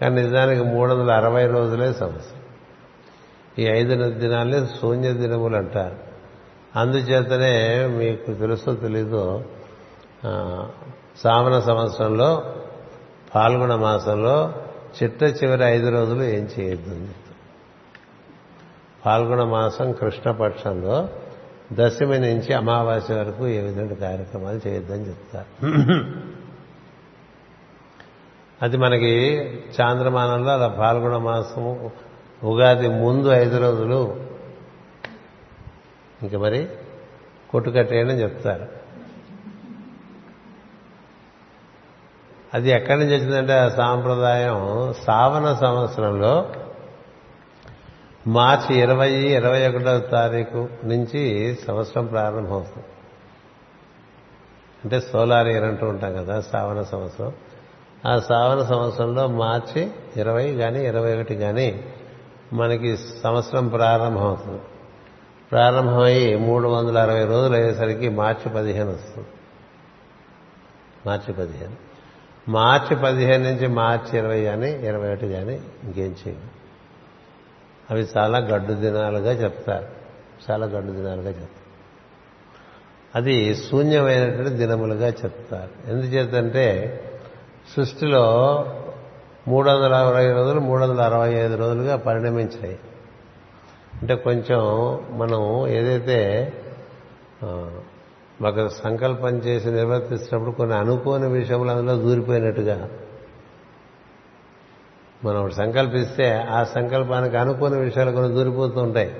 [SPEAKER 1] కానీ నిజానికి మూడు వందల అరవై రోజులే సంవత్సరం. ఈ ఐదు దినాలే శూన్య దినములు అంటారు. అందుచేతనే మీకు తెలుసో తెలీదో శ్రావణ సంవత్సరంలో పాల్గొన మాసంలో చిట్ట చివరి ఐదు రోజులు ఏం చేయొద్దు పాల్గొన మాసం కృష్ణపక్షంలో దశమి నుంచి అమావాస్య వరకు ఏ విధంగా కార్యక్రమాలు చేయొద్దని చెప్తారు. అది మనకి చాంద్రమానంలో అలా పాల్గొన మాసము ఉగాది ముందు ఐదు రోజులు ఇంక మరి కొట్టుకట్టేయని చెప్తారు. అది ఎక్కడి నుంచి వచ్చిందంటే ఆ సాంప్రదాయం సావన సంవత్సరంలో మార్చి ఇరవై ఇరవై ఒకటవ తారీఖు నుంచి సంవత్సరం ప్రారంభమవుతుంది. అంటే సోలార్ ఇయర్ అంటూ ఉంటాం కదా శ్రావణ సంవత్సరం. ఆ శ్రావణ సంవత్సరంలో మార్చి ఇరవై కానీ ఇరవై ఒకటి కానీ మనకి సంవత్సరం ప్రారంభమవుతుంది. ప్రారంభమై మూడు వందల అరవై రోజులు అయ్యేసరికి మార్చి పదిహేను వస్తుంది. మార్చి పదిహేను. మార్చి పదిహేను నుంచి మార్చి ఇరవై కానీ ఇరవై ఒకటి కానీ ఇంకేం చేయాలి అవి చాలా గడ్డు దినాలుగా చెప్తారు. చాలా గడ్డు దినాలుగా చెప్తారు. అది శూన్యమైనటువంటి దినములుగా చెప్తారు. ఎందుచేతంటే సృష్టిలో మూడు వందల అరవై రోజులు మూడు వందల అరవై ఐదు రోజులుగా పరిణమించాయి. అంటే కొంచెం మనం ఏదైతే ఒక సంకల్పం చేసి నిర్వర్తిస్తున్నప్పుడు కొన్ని అనుకోని విషయములు అందులో దూరిపోయినట్టుగా మనం సంకల్పిస్తే ఆ సంకల్పానికి అనుకున్న విషయాలు కొన్ని దూరిపోతూ ఉంటాయి.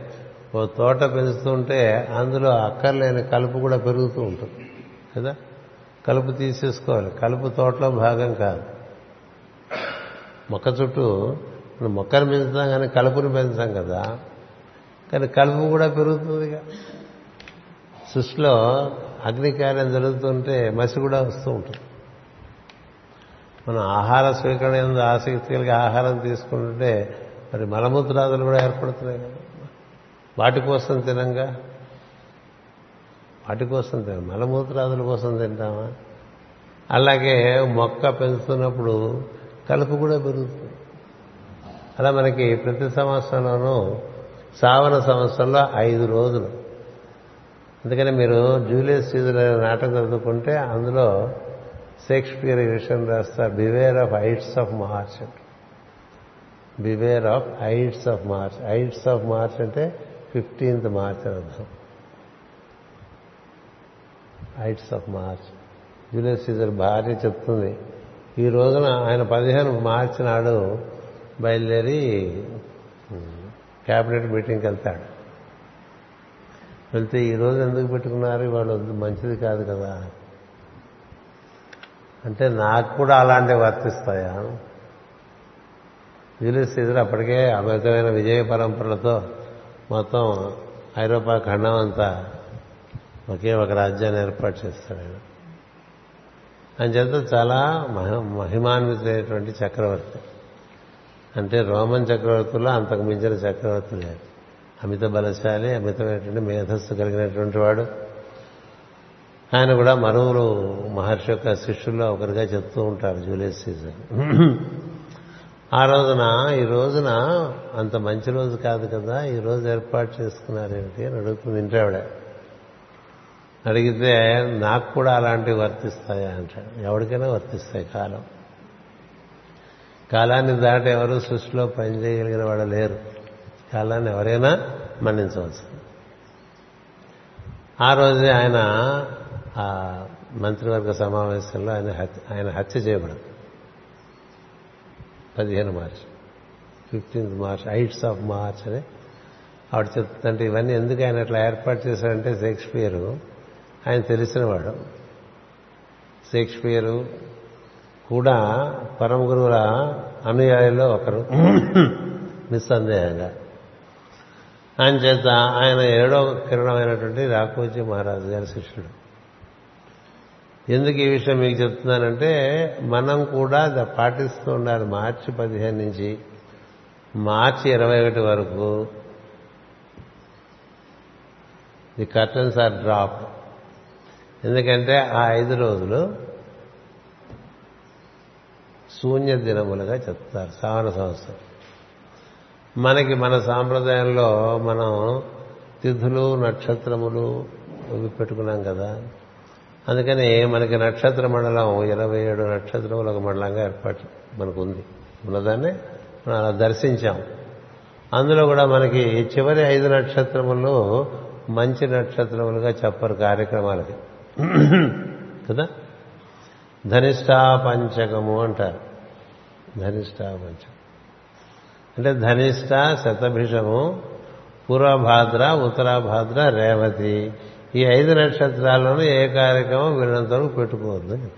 [SPEAKER 1] ఓ తోట పెంచుతుంటే అందులో అక్కర్లేని కలుపు కూడా పెరుగుతూ ఉంటుంది. కదా? కలుపు తీసేసుకోవాలి. కలుపు తోటలో భాగం కాదు. మొక్క చుట్టూ మనం మొక్కను పెంచుతాం కానీ కలుపుని పెంచాం కదా. కానీ కలుపు కూడా పెరుగుతుందిగా. సృష్టిలో అగ్నికార్యం జరుగుతుంటే మసి కూడా వస్తూ ఉంటుంది. మనం ఆహార స్వీకరణ ఎందు ఆసక్తి కలిగి ఆహారం తీసుకుంటుంటే మరి మలమూత్రాదులు కూడా ఏర్పడుతున్నాయి కదా. వాటి కోసం తినంగా? వాటి కోసం తిన మలమూత్రాదుల కోసం తింటామా? అలాగే మొక్క పెంచుతున్నప్పుడు కలుపు కూడా పెరుగుతుంది. అలా మనకి ప్రతి సంవత్సరంలోనూ సావన సంవత్సరంలో ఐదు రోజులు. అందుకని మీరు జూలియస్ సీజన్ నాటకం చదువుకుంటే అందులో షేక్స్పియర్ ఈ విషయం రాస్తారు beware of ides of March beware of ides of March ides of March అంటే ఫిఫ్టీన్త్ మార్చ్ అని అర్థం. Ides of March Julius Caesar భార్య చెప్తుంది. ఈ రోజున ఆయన పదిహేను మార్చి నాడు బయలుదేరి క్యాబినెట్ మీటింగ్కి వెళ్తాడు. వెళ్తే ఈ రోజు ఎందుకు పెట్టుకున్నారు? వాళ్ళు మంచిది కాదు కదా. అంటే నాకు కూడా అలాంటివి వర్తిస్తాయా? జూలియస్ సీజర్ అప్పటికే అమితమైన విజయ పరంపరలతో మొత్తం ఐరోపా ఖండం అంతా ఒకే ఒక రాజ్యాన్ని ఏర్పాటు చేస్తాడు ఆయన. అని చేత చాలా మహిమాన్వితులైనటువంటి చక్రవర్తి. అంటే రోమన్ చక్రవర్తుల్లో అంతకు మించిన చక్రవర్తి లేదు అమిత బలశాలి అమితమైనటువంటి మేధస్సు కలిగినటువంటి వాడు. ఆయన కూడా మరువులు మహర్షి యొక్క శిష్యుల్లో ఒకరిగా చెప్తూ ఉంటారు జూలియస్ సీజర్. ఆ రోజున ఈ రోజున అంత మంచి రోజు కాదు కదా ఈ రోజు ఏర్పాటు చేసుకున్నారేమిటి అని అడుగుతుంది ఇంటావిడ అడిగితే నాకు కూడా అలాంటివి వర్తిస్తాయా అంటాడు. ఎవరికైనా వర్తిస్తాయి కాలం. కాలాన్ని దాటి ఎవరు సృష్టిలో పనిచేయగలిగిన వాడు లేరు. కాలాన్ని ఎవరైనా మన్నించవచ్చు ఆ రోజే ఆయన ఆ మంత్రివర్గ సమావేశంలో ఆయన హత్య ఆయన హత్య చేయబడదు. పదిహేను March fifteenth March ides of March అని ఆవిడ చెప్తుంటే ఇవన్నీ ఎందుకు ఆయన అట్లా ఏర్పాటు చేశారంటే షేక్స్పియరు ఆయన తెలిసినవాడు షేక్స్పియరు కూడా పరమ గురువుల అనుయాయుల్లో ఒకరు. నిస్సందేహంగా. ఆయన చేత ఆయన ఏడో కిరణమైనటువంటి రాకోజీ మహారాజు గారి శిష్యుడు. ఎందుకు ఈ విషయం మీకు చెప్తున్నానంటే మనం కూడా పాటిస్తూ ఉండాలి. మార్చి పదిహేను నుంచి మార్చి ఇరవై ఒకటి వరకు ది కర్టన్స్ ఆర్ డ్రాప్. ఎందుకంటే ఆ ఐదు రోజులు శూన్య దినములుగా చెప్తారు. సావన సంవత్సరం. మనకి మన సాంప్రదాయంలో మనం తిథులు నక్షత్రములు ఇవి పెట్టుకున్నాం కదా. అందుకని మనకి నక్షత్ర మండలం ఇరవై ఏడు నక్షత్రములు ఒక మండలంగా ఏర్పాటు మనకు ఉంది ఉన్నదాన్ని మనం అలా దర్శించాం. అందులో కూడా మనకి చివరి ఐదు నక్షత్రములు మంచి నక్షత్రములుగా చెప్పరు కార్యక్రమాలకి. కదా? ధనిష్టా పంచకము అంటారు. ధనిష్టా పంచకం. అంటే ధనిష్ట శతభిషము పూర్వభాద్ర ఉత్తరాభాద్ర రేవతి. ఈ ఐదు నక్షత్రాల్లోనూ ఏ కార్యక్రమం వీళ్ళంతరం పెట్టుకోవద్దు.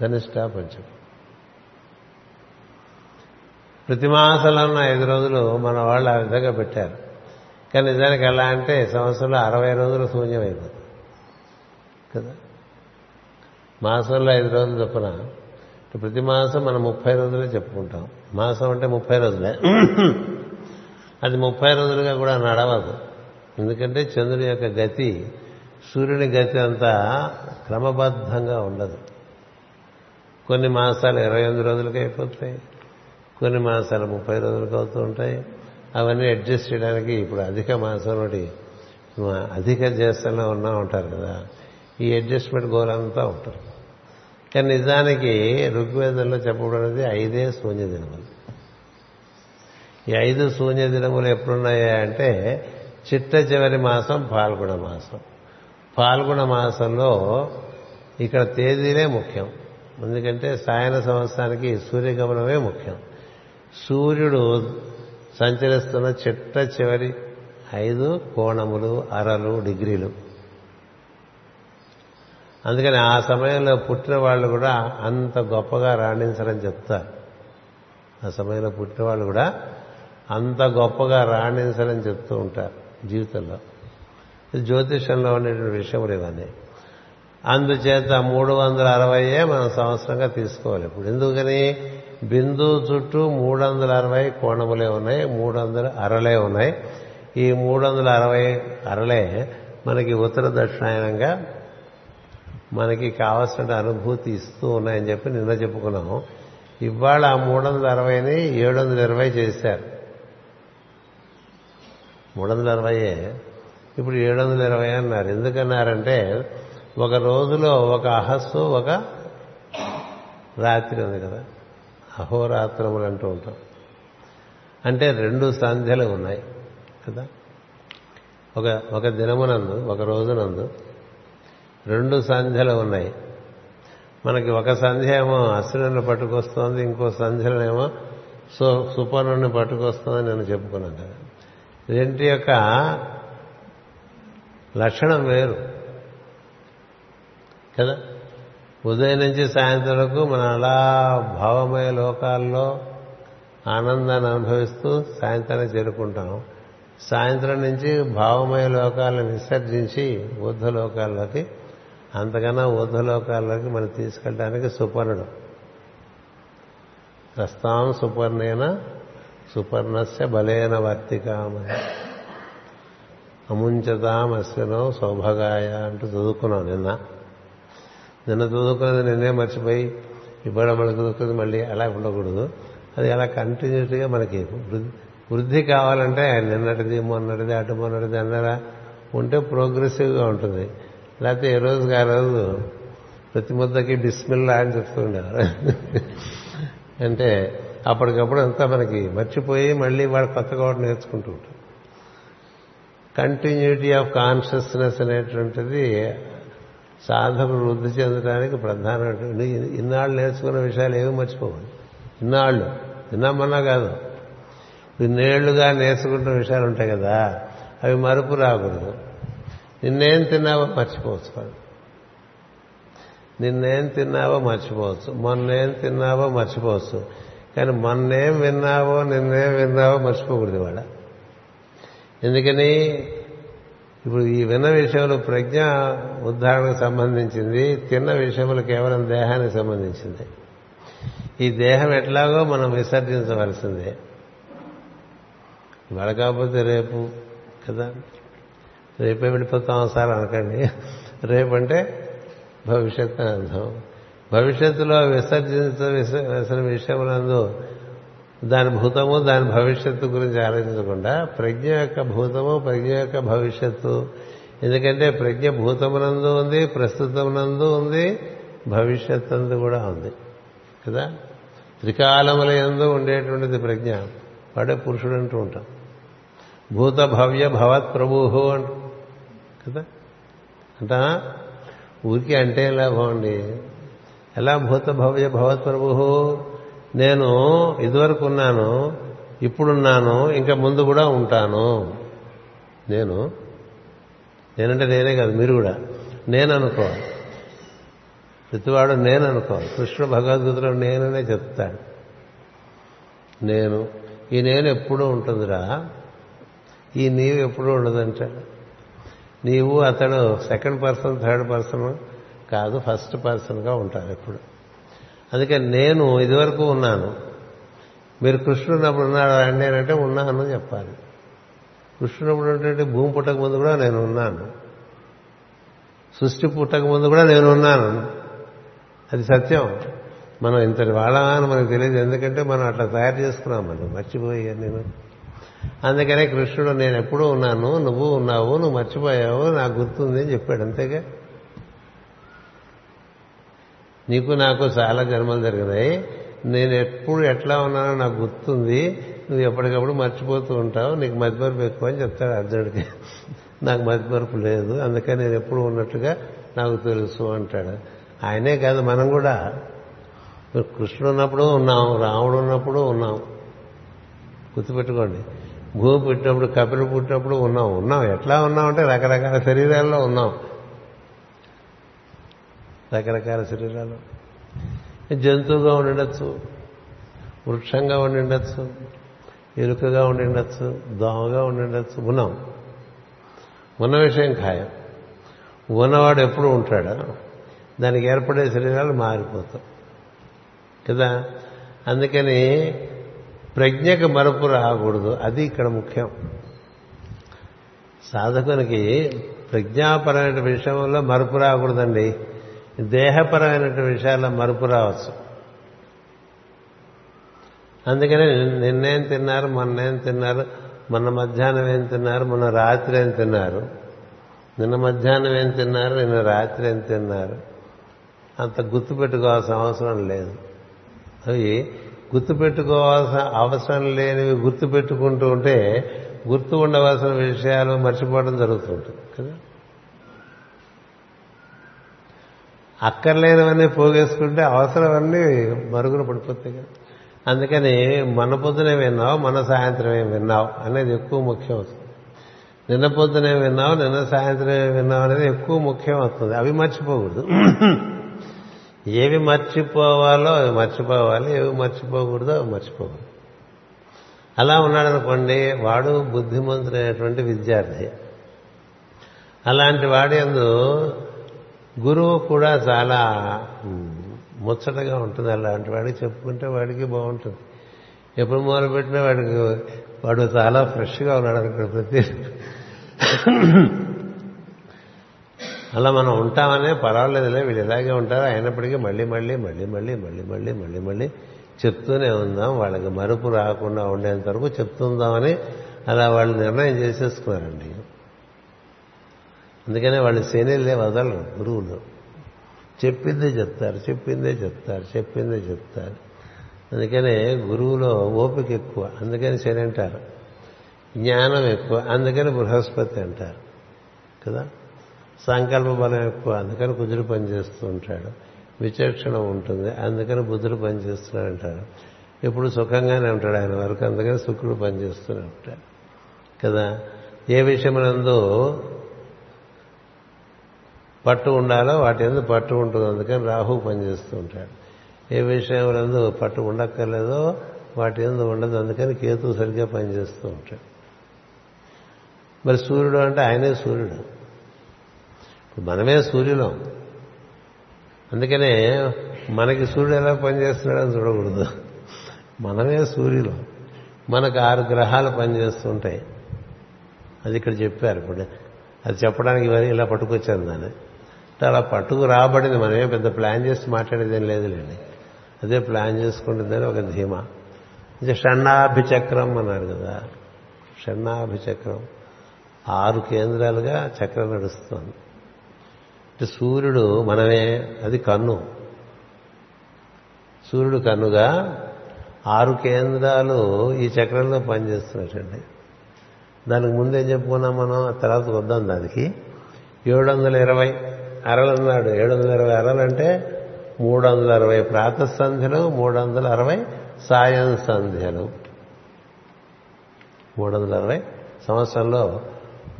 [SPEAKER 1] ధనిష్ట పంచకం ప్రతి మాసంలో ఉన్న ఐదు రోజులు మన వాళ్ళు ఆ విధంగా పెట్టారు. కానీ నిజానికి ఎలా అంటే సంవత్సరంలో అరవై రోజులు శూన్యమైపోతుంది. కదా? మాసంలో ఐదు రోజులు చొప్పున ప్రతి మాసం మనం ముప్పై రోజులే చెప్పుకుంటాం. మాసం అంటే ముప్పై రోజులే. అది ముప్పై రోజులుగా కూడా నడవదు. ఎందుకంటే చంద్రుని యొక్క గతి సూర్యుని గతి అంతా క్రమబద్ధంగా ఉండదు. కొన్ని మాసాలు ఇరవై ఎనిమిది రోజులకి అయిపోతాయి. కొన్ని మాసాలు ముప్పై రోజులకు అవుతూ ఉంటాయి. అవన్నీ అడ్జస్ట్ చేయడానికి ఇప్పుడు అధిక మాసం నుండి అధిక జ్యేష్ఠంలో ఉన్నా ఉంటారు కదా. ఈ అడ్జస్ట్మెంట్ గోల్ అంతా ఉంటారు కానీ నిజానికి ఋగ్వేదంలో చెప్పబడినది ఐదే శూన్య దినములు. ఈ ఐదు శూన్య దినములు ఎప్పుడున్నాయా అంటే చిట్ట చివరి మాసం పాల్గొన మాసం. పాల్గొన మాసంలో ఇక్కడ తేదీనే ముఖ్యం. ఎందుకంటే సాయన సంవత్సరానికి సూర్యగమనమే ముఖ్యం. సూర్యుడు సంచరిస్తున్న చిట్ట చివరి ఐదు కోణములు అరలు డిగ్రీలు. అందుకని ఆ సమయంలో పుట్టిన వాళ్ళు కూడా అంత గొప్పగా రాణించరని చెప్తారు. ఆ సమయంలో పుట్టిన వాళ్ళు కూడా అంత గొప్పగా రాణించరని చెప్తూ ఉంటారు. జీవితంలో. జ్యోతిషంలో ఉండేటువంటి విషయములు ఇవన్నీ. అందుచేత మూడు వందల అరవైయే మనం సంవత్సరంగా తీసుకోవాలి. ఇప్పుడు ఎందుకని? బిందు చుట్టూ మూడు వందల అరవై కోణములే ఉన్నాయి మూడు వందల అరలే ఉన్నాయి. ఈ మూడు వందల అరవై అరలే మనకి ఉత్తర దక్షిణాయనంగా మనకి కావలసిన అనుభూతి ఇస్తూ ఉన్నాయని చెప్పి నిన్న చెప్పుకున్నాం ఇవాళ ఆ మూడు వందల అరవైని ఏడు వందల ఇరవై చేశారు. మూడు వందల అరవయే? ఇప్పుడు ఏడు వందల ఇరవై అన్నారు. ఎందుకన్నారంటే ఒక రోజులో ఒక అహస్సు ఒక రాత్రి ఉంది కదా. అహోరాత్రములు అంటూ ఉంటాం. అంటే రెండు సంధ్యలు ఉన్నాయి కదా. ఒక ఒక దినమునందు ఒక రోజునందు రెండు సంధ్యలు ఉన్నాయి. మనకి ఒక సంధ్య ఏమో అశ్విని పట్టుకొస్తోంది ఇంకో సంధ్యలనేమో సో సుపర్ణుని పట్టుకొస్తుందని నేను చెప్పుకున్నాను కదా. రెంటి యొక్క లక్షణం వేరు. కదా? ఉదయం నుంచి సాయంత్రం వరకు మనం అలా భావమయ లోకాల్లో ఆనందాన్ని అనుభవిస్తూ సాయంత్రాన్ని చేరుకుంటాం. సాయంత్రం నుంచి భావమయ లోకాలను విసర్జించి ఊర్ధ లోకాల్లోకి అంతకన్నా ఊర్ధ లోకాల్లోకి మనం తీసుకెళ్ళడానికి సుపర్ణుడు. ప్రస్తావం సుపర్ణేన? సుపర్ణస్య బలేన వర్తికామని అముంచతాం సౌభగాయ అంటూ చదువుకున్నాం నిన్న. నిన్న చదువుకున్నది నిన్నే మర్చిపోయి ఇవాళ మనకు చదువుకున్నది మళ్ళీ అలా ఉండకూడదు. అది అలా కంటిన్యూస్గా మనకి వృద్ధి కావాలంటే నిన్నటిది మొన్నటిది అటు మొన్నటిది అన్నారా? ఉంటే ప్రోగ్రెసివ్గా ఉంటుంది. లేకపోతే ఏ రోజుకి ఆ రోజు ప్రతి ముద్దకి బిస్మిల్లా అని చెప్తుండేవారు అంటే అప్పటికప్పుడు అంతా మనకి మర్చిపోయి మళ్ళీ వాడు కొత్తగా ఒకటి నేర్చుకుంటూ ఉంటాం కంటిన్యూటీ ఆఫ్ కాన్షియస్నెస్ అనేటువంటిది సాధకుడు వృద్ధి చెందడానికి ప్రధానమైనటువంటి ఇన్నాళ్ళు నేర్చుకున్న విషయాలు ఏమీ మర్చిపోవాలి ఇన్నాళ్ళు. తిన్నామన్నా కాదు. ఇన్నేళ్ళుగా నేర్చుకుంటున్న విషయాలు ఉంటాయి కదా అవి మరుపు రాకూడదు. నిన్నేం తిన్నావో మర్చిపోవచ్చు నిన్నేం తిన్నావో మర్చిపోవచ్చు. మొన్నేం తిన్నావో మర్చిపోవచ్చు. కానీ మొన్నేం విన్నావో నిన్నేం విన్నావో మర్చిపోకూడదు వాడ ఎందుకని? ఇప్పుడు ఈ విన్న విషయంలో ప్రజ్ఞ ఉద్ధారణకు సంబంధించింది తిన్న విషయంలో కేవలం దేహానికి సంబంధించింది. ఈ దేహం ఎట్లాగో మనం విసర్జించవలసిందే. ఇవాళ కాకపోతే రేపు కదా? రేపే వెళ్ళిపోతాం సార్ అనకండి. రేపంటే భవిష్యత్ అర్థం భవిష్యత్తులో విసర్జించవలసిన విషయములందు దాని భూతము దాని భవిష్యత్తు గురించి ఆలోచించకుండా ప్రజ్ఞ యొక్క భూతము ప్రజ్ఞ యొక్క భవిష్యత్తు. ఎందుకంటే ప్రజ్ఞ భూతమునందు ఉంది ప్రస్తుతమునందు ఉంది భవిష్యత్తు కూడా ఉంది. కదా? త్రికాలముల ఎందు ఉండేటువంటిది ప్రజ్ఞ. వాడే పురుషుడు అంటూ ఉంటాం. భూత భవ్య భవత్ ప్రభు అంటు కదా? అంట ఊరికి అంటే లాభం అండి ఎలా భూత భవ్య భవత్ ప్రభు? నేను ఇదివరకు ఉన్నాను ఇప్పుడున్నాను ఇంకా ముందు కూడా ఉంటాను. నేను? నేనంటే నేనే కాదు మీరు కూడా. నేను అనుకోవాలి ప్రతివాడు నేను అనుకోవాలి కృష్ణుడు భగవద్గీతలో నేననే చెప్తాడు. నేను ఈ నేను ఎప్పుడూ ఉంటుందిరా? ఈ నీవు ఎప్పుడూ ఉండదంటాడు నీవు అతడు సెకండ్ పర్సన్ థర్డ్ పర్సన్ కాదు ఫస్ట్ పర్సన్గా ఉంటారు ఎప్పుడు. అందుకే నేను ఇదివరకు ఉన్నాను. మీరు కృష్ణుడు ఉన్నప్పుడు ఉన్నాడు అండి అంటే ఉన్నాను చెప్పాలి. కృష్ణుడు అంటే భూమి పుట్టక ముందు కూడా నేను ఉన్నాను. సృష్టి పుట్టక ముందు కూడా నేను ఉన్నాను. అది సత్యం. మనం ఇంతటి వాళ్ళమా అని మనకు తెలియదు. ఎందుకంటే మనం అట్లా తయారు చేసుకున్నాం మనం. మర్చిపోయాను నేను. అందుకనే కృష్ణుడు నేను ఎప్పుడూ ఉన్నాను. నువ్వు ఉన్నావు నువ్వు మర్చిపోయావు నాకు గుర్తుంది అని చెప్పాడు. అంతేగా? నీకు నాకు చాలా జన్మలు జరిగినాయి నేను ఎప్పుడు ఎట్లా ఉన్నానో నాకు గుర్తుంది. నువ్వు ఎప్పటికప్పుడు మర్చిపోతూ ఉంటావు. నీకు మతిమరుపు ఎక్కువ అని చెప్తాడు అర్జునుడికి. నాకు మతిమరుపు లేదు. అందుకని నేను ఎప్పుడు ఉన్నట్టుగా నాకు తెలుసు అంటాడు. ఆయనే కాదు మనం కూడా. కృష్ణుడు ఉన్నప్పుడు ఉన్నాం రాముడు ఉన్నప్పుడు ఉన్నాం. గుర్తుపెట్టుకోండి. భూమి పుట్టినప్పుడు కపిలు పుట్టినప్పుడు ఉన్నాం. ఉన్నాం. ఎట్లా ఉన్నాం అంటే రకరకాల శరీరాల్లో ఉన్నాం. రకరకాల శరీరాలు. జంతువుగా ఉండిండొచ్చు వృక్షంగా ఉండిండొచ్చు ఎలుకగా ఉండిండొచ్చు దోమగా ఉండిండొచ్చు ఉన్నాం ఉన్న విషయం ఖాయం. ఉన్నవాడు ఎప్పుడు ఉంటాడా? దానికి ఏర్పడే శరీరాలు మారిపోతాం కదా? అందుకని ప్రజ్ఞకు మరపు రాకూడదు అది ఇక్కడ ముఖ్యం. సాధకునికి ప్రజ్ఞాపరమైన విషయంలో మరపు రాకూడదండి దేహపరమైన విషయాల్లో మరుపు రావచ్చు. అందుకనే నిన్నేం తిన్నారు మొన్నేం తిన్నారు మొన్న మధ్యాహ్నం ఏం తిన్నారు మొన్న రాత్రి ఏం తిన్నారు నిన్న మధ్యాహ్నం ఏం తిన్నారు నిన్న రాత్రి ఏం తిన్నారు అంత గుర్తుపెట్టుకోవాల్సిన అవసరం లేదు. అవి గుర్తుపెట్టుకోవాల్సిన అవసరం లేనివి గుర్తుపెట్టుకుంటూ ఉంటే గుర్తు ఉండవలసిన విషయాలు మర్చిపోవడం జరుగుతుంటుంది కదా? అక్కర్లేనివన్నీ పోగేసుకుంటే అవసరమన్నీ మరుగున పడిపోతాయి కదా. అందుకని మన పొద్దునే విన్నావు మన సాయంత్రమే విన్నావు అనేది ఎక్కువ ముఖ్యం అవుతుంది నిన్న పొద్దునే విన్నావు నిన్న సాయంత్రమే విన్నావు అనేది ఎక్కువ ముఖ్యం అవుతుంది అవి మర్చిపోకూడదు. ఏవి మర్చిపోవాలో అవి మర్చిపోవాలి ఏవి మర్చిపోకూడదో అవి మర్చిపోకూడదు. అలా ఉన్నాడనుకోండి వాడు బుద్ధిమంతుడైనటువంటి విద్యార్థి. అలాంటి వాడి అందు గురువు కూడా చాలా ముచ్చటగా ఉంటుంది. అలాంటి వాడికి చెప్పుకుంటే వాడికి బాగుంటుంది. ఎప్పుడు మొదలుపెట్టినా వాడికి వాడు చాలా ఫ్రెష్గా ఉన్నాడు అక్కడ ప్రతి అలా మనం ఉంటామనే పర్వాలేదులే. వీళ్ళు ఇలాగే ఉంటారు. అయినప్పటికీ మళ్ళీ మళ్ళీ మళ్ళీ మళ్ళీ మళ్ళీ మళ్ళీ మళ్ళీ మళ్ళీ చెప్తూనే ఉందాం. వాళ్ళకి మరుపు రాకుండా ఉండేంత వరకు చెప్తుందామని అలా వాళ్ళు నిర్ణయం చేసేసుకున్నారండి. అందుకనే వాళ్ళు శనిలే వదలరు గురువులు. చెప్పిందే చెప్తారు చెప్పిందే చెప్తారు చెప్పిందే చెప్తారు. అందుకనే గురువులో ఓపిక ఎక్కువ అందుకని శని అంటారు. జ్ఞానం ఎక్కువ అందుకని బృహస్పతి అంటారు. కదా? సంకల్ప బలం ఎక్కువ అందుకని కుదురు పనిచేస్తూ ఉంటాడు. విచక్షణ ఉంటుంది అందుకని బుద్ధుడు పనిచేస్తున్నాడు అంటాడు ఇప్పుడు సుఖంగానే ఉంటాడు ఆయన వరకు అందుకని శుక్రుడు పనిచేస్తూనే ఉంటాడు. కదా? ఏ విషయమునందు పట్టు ఉండాలో వాటి ఎందుకు పట్టు ఉంటుంది. అందుకని రాహు పనిచేస్తూ ఉంటాడు. ఏ విషయం ఎందు పట్టు ఉండక్కర్లేదో వాటి ఎందు ఉండదు. అందుకని కేతు సరిగ్గా పనిచేస్తూ ఉంటాడు. మరి సూర్యుడు అంటే ఆయనే సూర్యుడు. మనమే సూర్యులం. అందుకనే మనకి సూర్యుడు ఎలా పనిచేస్తున్నాడని చూడకూడదు. మనమే సూర్యులం. మనకు ఆరు గ్రహాలు పనిచేస్తుంటాయి. అది ఇక్కడ చెప్పారు ఇప్పుడు. అది చెప్పడానికి ఇవన్నీ ఇలా పట్టుకొచ్చాను దాన్ని అలా పట్టుకు రాబడింది. మనమే పెద్ద ప్లాన్ చేసి మాట్లాడేదేం లేదులేండి. అదే ప్లాన్ చేసుకుంటుందని ఒక ధీమా. ఇది షణ్ణాభిచక్రం అన్నారు కదా. షణ్ణాభిచక్రం. ఆరు కేంద్రాలుగా చక్రం నడుస్తుంది. అంటే సూర్యుడు మనమే అది కన్ను. సూర్యుడు కన్నుగా ఆరు కేంద్రాలు ఈ చక్రంలో పనిచేస్తున్నట్టండి దానికి ముందు ఏం చెప్పుకున్నాం మనం? తర్వాత వద్దాం దానికి. ఏడు వందల ఇరవై అరలన్నాడు. ఏడు వందల ఇరవై అరలంటే మూడు వందల అరవై ప్రాత సంధ్యలు మూడు వందల అరవై సాయం సంధ్యలు మూడు వందల అరవై సంవత్సరంలో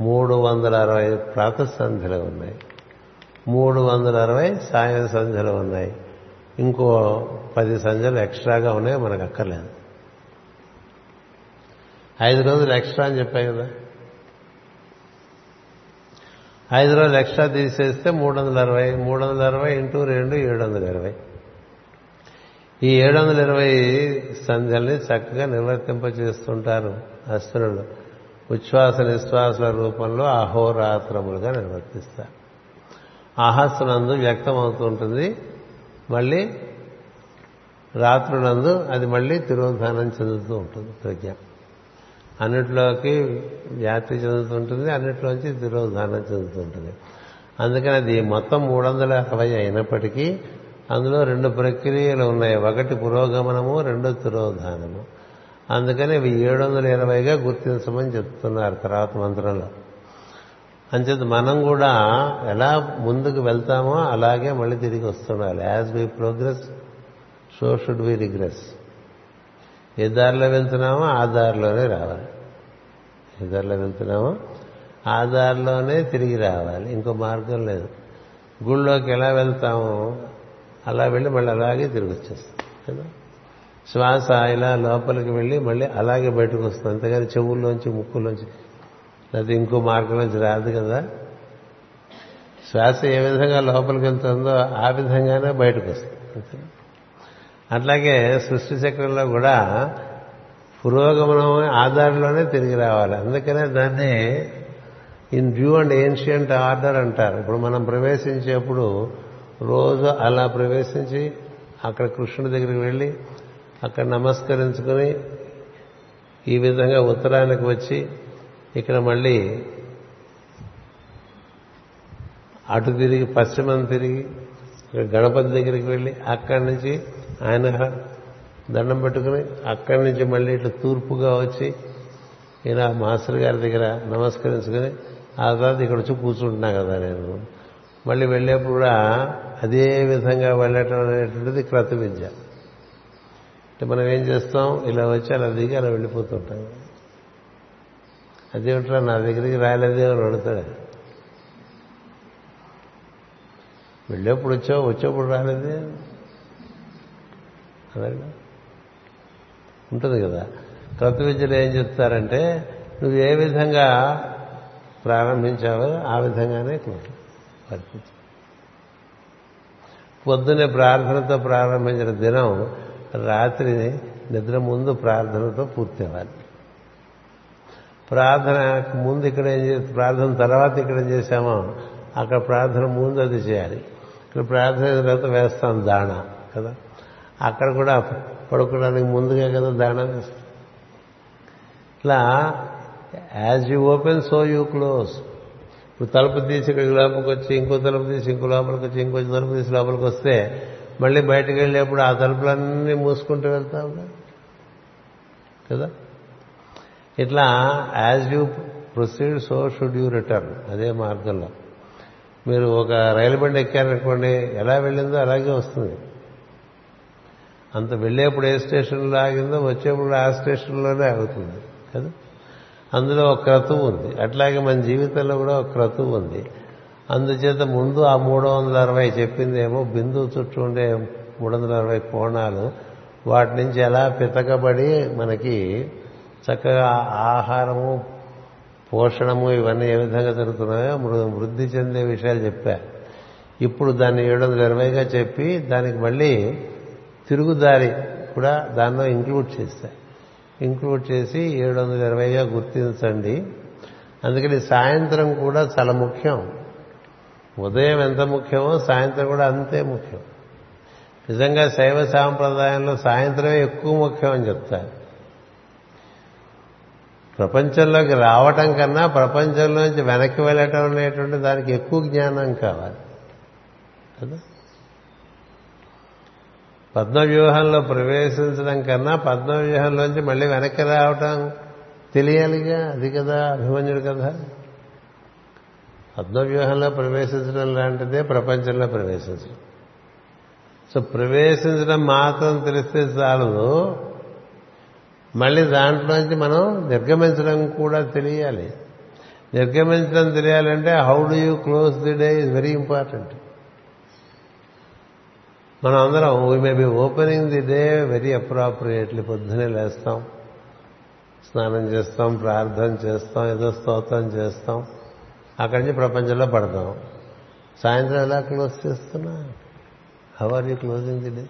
[SPEAKER 1] మూడు వందల అరవై ప్రాత సంధ్యలు ఉన్నాయి. మూడు వందల అరవై సాయం సంధ్యలు ఉన్నాయి. ఇంకో పది సంధ్యలు ఎక్స్ట్రాగా ఉన్నాయి మనకు అక్కర్లేదు. ఐదు రోజులు ఎక్స్ట్రా అని చెప్పాయి కదా. ఐదు రోజులు ఎక్స్ట్రా తీసేస్తే మూడు వందల అరవై మూడు వందల అరవై ఇంటూ రెండు ఏడు వందల ఇరవై ఈ ఏడు వందల ఇరవై సంధ్యల్ని చక్కగా నిర్వర్తింపచేస్తుంటారు అస్త్రులు. ఉచ్ఛ్వాస నిశ్వాసల రూపంలో అహోరాత్రములుగా నిర్వర్తిస్తారు. ఆహస్సునందు వ్యక్తం అవుతుంటుంది మళ్ళీ రాత్రులందు అది మళ్ళీ తిరోధానం చెందుతూ ఉంటుంది ప్రజ్ఞ. అన్నిట్లోకి వ్యాప్తి చెందుతుంటుంది అన్నిట్లోంచి తిరోధానం చెందుతుంటుంది. అందుకని అది మొత్తం మూడు వందల అరవై అయినప్పటికీ అందులో రెండు ప్రక్రియలు ఉన్నాయి. ఒకటి పురోగమనము రెండు తిరోధానము అందుకని ఇవి ఏడు వందల ఇరవైగా గుర్తించమని చెప్తున్నారు తర్వాత మంత్రంలో. అంచేత మనం కూడా ఎలా ముందుకు వెళ్తామో అలాగే మళ్ళీ తిరిగి వస్తుండాలి as we progress so should we regress ఏ దారిలో వెళ్తున్నామో ఆ దారిలోనే రావాలి. ఏ దారిలో వెళ్తున్నామో ఆ దారిలోనే తిరిగి రావాలి. ఇంకో మార్గం లేదు. గుళ్ళోకి ఎలా వెళ్తామో అలా వెళ్ళి మళ్ళీ అలాగే తిరిగి వచ్చేస్తాం. కదా? శ్వాస ఇలా లోపలికి వెళ్ళి మళ్ళీ అలాగే బయటకు వస్తుంది అంతేగాని చెవుల్లోంచి ముక్కులోంచి లేకపోతే ఇంకో మార్గంలోంచి రాదు కదా? శ్వాస ఏ విధంగా లోపలికి వెళ్తుందో ఆ విధంగానే బయటకు వస్తుంది అట్లాగే సృష్టి చక్రంలో కూడా పురోగమనం ఆధారంలోనే తిరిగి రావాలి. అందుకనే దాన్ని in due and ancient order అంటారు. ఇప్పుడు మనం ప్రవేశించేప్పుడు రోజు అలా ప్రవేశించి అక్కడ కృష్ణుడి దగ్గరికి వెళ్ళి అక్కడ నమస్కరించుకుని ఈ విధంగా ఉత్తరానికి వచ్చి ఇక్కడ మళ్ళీ అటు తిరిగి పశ్చిమం తిరిగి గణపతి దగ్గరికి వెళ్ళి అక్కడి నుంచి ఆయన దండం పెట్టుకుని అక్కడి నుంచి మళ్ళీ ఇట్లా తూర్పుగా వచ్చి ఇలా మాస్టర్ గారి దగ్గర నమస్కరించుకుని ఆ తర్వాత ఇక్కడ వచ్చి కూర్చుంటున్నా కదా నేను. మళ్ళీ వెళ్ళేప్పుడు కూడా అదే విధంగా వెళ్ళటం అనేటువంటిది క్రతు విద్య. అంటే మనం ఏం చేస్తాం? ఇలా వచ్చి అలా దిగి అలా వెళ్ళిపోతుంటాం. అదేమిట్రా? నా దగ్గరికి రాలేదే అని అడుగుతాడు. వెళ్ళేప్పుడు వచ్చావు? వచ్చేప్పుడు రాలేదే? ఉంటుంది కదా. తత్వ విద్యలు ఏం చెప్తారంటే నువ్వు ఏ విధంగా ప్రారంభించావో ఆ విధంగానే వర్తించు. పొద్దునే ప్రార్థనతో ప్రారంభించిన దినం రాత్రి నిద్ర ముందు ప్రార్థనతో పూర్తి అవ్వాలి ప్రార్థన ముందు ఇక్కడ ఏం చేసి ప్రార్థన తర్వాత ఇక్కడ ఏం చేశామో అక్కడ ప్రార్థన ముందు అది చేయాలి. ఇక్కడ ప్రార్థన తర్వాత వేస్తాం దాణ కదా? అక్కడ కూడా పడుకోవడానికి ముందుగా కదా దానం ఇట్లా as you open so you close ఇప్పుడు తలుపు తీసి ఇక్కడ లోపలికి వచ్చి ఇంకో తలుపు తీసి ఇంకో లోపలికి వచ్చి ఇంకో తలుపు తీసి లోపలికి వస్తే మళ్ళీ బయటకు వెళ్ళేప్పుడు ఆ తలుపులన్నీ మూసుకుంటూ వెళ్తాం కదా? ఇట్లా as you proceed so should you return అదే మార్గంలో. మీరు ఒక రైలు బండి ఎక్కారనుకోండి ఎలా వెళ్ళిందో అలాగే వస్తుంది. అంత వెళ్ళేప్పుడు ఏ స్టేషన్లో ఆగిందో వచ్చేప్పుడు ఆ స్టేషన్లోనే ఆగుతుంది కదా? అందులో ఒక క్రతువు ఉంది. అట్లాగే మన జీవితంలో కూడా ఒక క్రతువు ఉంది. అందుచేత ముందు ఆ మూడు వందల అరవై చెప్పిందేమో బిందువు చుట్టూ ఉండే మూడు వందల అరవై కోణాలు. వాటి నుంచి ఎలా పితకబడి మనకి చక్కగా ఆహారము పోషణము ఇవన్నీ ఏ విధంగా జరుగుతున్నాయో వృద్ధి చెందే విషయాలు చెప్పా. ఇప్పుడు దాన్ని ఏడు వందల ఇరవైగా చెప్పి దానికి మళ్ళీ తిరుగుదారి కూడా దానిలో ఇంక్లూడ్ చేస్తాయి ఇంక్లూడ్ చేసి ఏడు వందల ఇరవైగా గుర్తించండి. అందుకని సాయంత్రం కూడా చాలా ముఖ్యం. ఉదయం ఎంత ముఖ్యమో సాయంత్రం కూడా అంతే ముఖ్యం. నిజంగా శైవ సాంప్రదాయంలో సాయంత్రమే ఎక్కువ ముఖ్యం అని చెప్తారు ప్రపంచంలోకి రావటం కన్నా ప్రపంచంలోంచి వెనక్కి వెళ్ళటం అనేటువంటి దానికి ఎక్కువ జ్ఞానం కావాలి. కదా? పద్మవ్యూహంలో ప్రవేశించడం కన్నా పద్మవ్యూహంలోంచి మళ్ళీ వెనక్కి రావటం తెలియాలిగా? అది కదా అభిమన్యుడు కదా పద్మవ్యూహంలో ప్రవేశించడం లాంటిదే ప్రపంచంలో ప్రవేశించడం. సో ప్రవేశించడం మాత్రం తెలిస్తే చాలదు మళ్ళీ దాంట్లోంచి మనం నిర్గమించడం కూడా తెలియాలి. నిర్గమించడం తెలియాలంటే how do you close the day is very important మనం అందరం we may be opening the day very appropriately పొద్దునే లేస్తాం స్నానం చేస్తాం ప్రార్థన చేస్తాం ఏదో స్తోత్రం చేస్తాం. అక్కడి నుంచి ప్రపంచంలో పడతాం. సాయంత్రం ఎలా క్లోజ్ చేస్తున్నా? How are you closing the day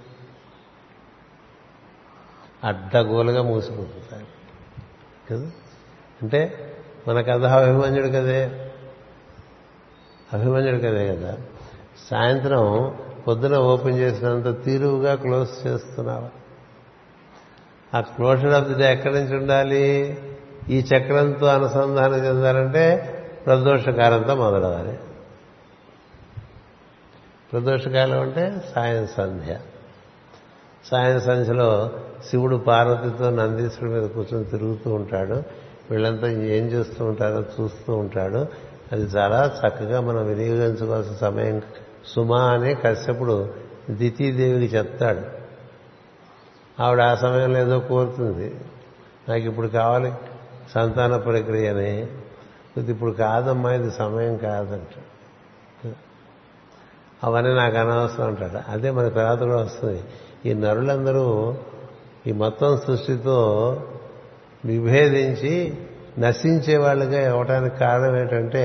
[SPEAKER 1] అడ్డగోలుగా మూసిపోతుంది కదా? అంటే మన కథ అభిమన్యుడు కదే. అభిమన్యుడు కదే కదా? సాయంత్రం పొద్దున ఓపెన్ చేసినంత తీరువుగా క్లోజ్ చేస్తున్నావా ఆ క్లోజర్ ఆఫ్ ది డే ఎక్కడి నుంచి ఉండాలి? ఈ చక్రంతో అనుసంధానం చెందాలంటే ప్రదోషకాలంతో మొదలవాలి ప్రదోషకాలం అంటే సాయం సంధ్య. సాయం సంధ్యలో శివుడు పార్వతితో నందీశ్వరుడి మీద కూర్చొని తిరుగుతూ ఉంటాడు. వీళ్ళంతా ఏం చేస్తూ ఉంటారో చూస్తూ ఉంటాడు. అది చాలా చక్కగా మనం వినియోగించుకోవాల్సిన సమయం సుమా అని కశ్యపుడు దితీదేవికి చెప్తాడు. ఆవిడ ఆ సమయంలో ఏదో కోరుతుంది. నాకు ఇప్పుడు కావాలి సంతాన ప్రక్రియ అని ఇప్పుడు కాదమ్మా ఇది సమయం కాదంట. అవన్నీ నాకు అనవసరం అంటాడు. అదే మన తర్వాత కూడా వస్తుంది. ఈ నరులందరూ ఈ మొత్తం సృష్టితో విభేదించి నశించే వాళ్ళుగా ఇవ్వటానికి కారణం ఏంటంటే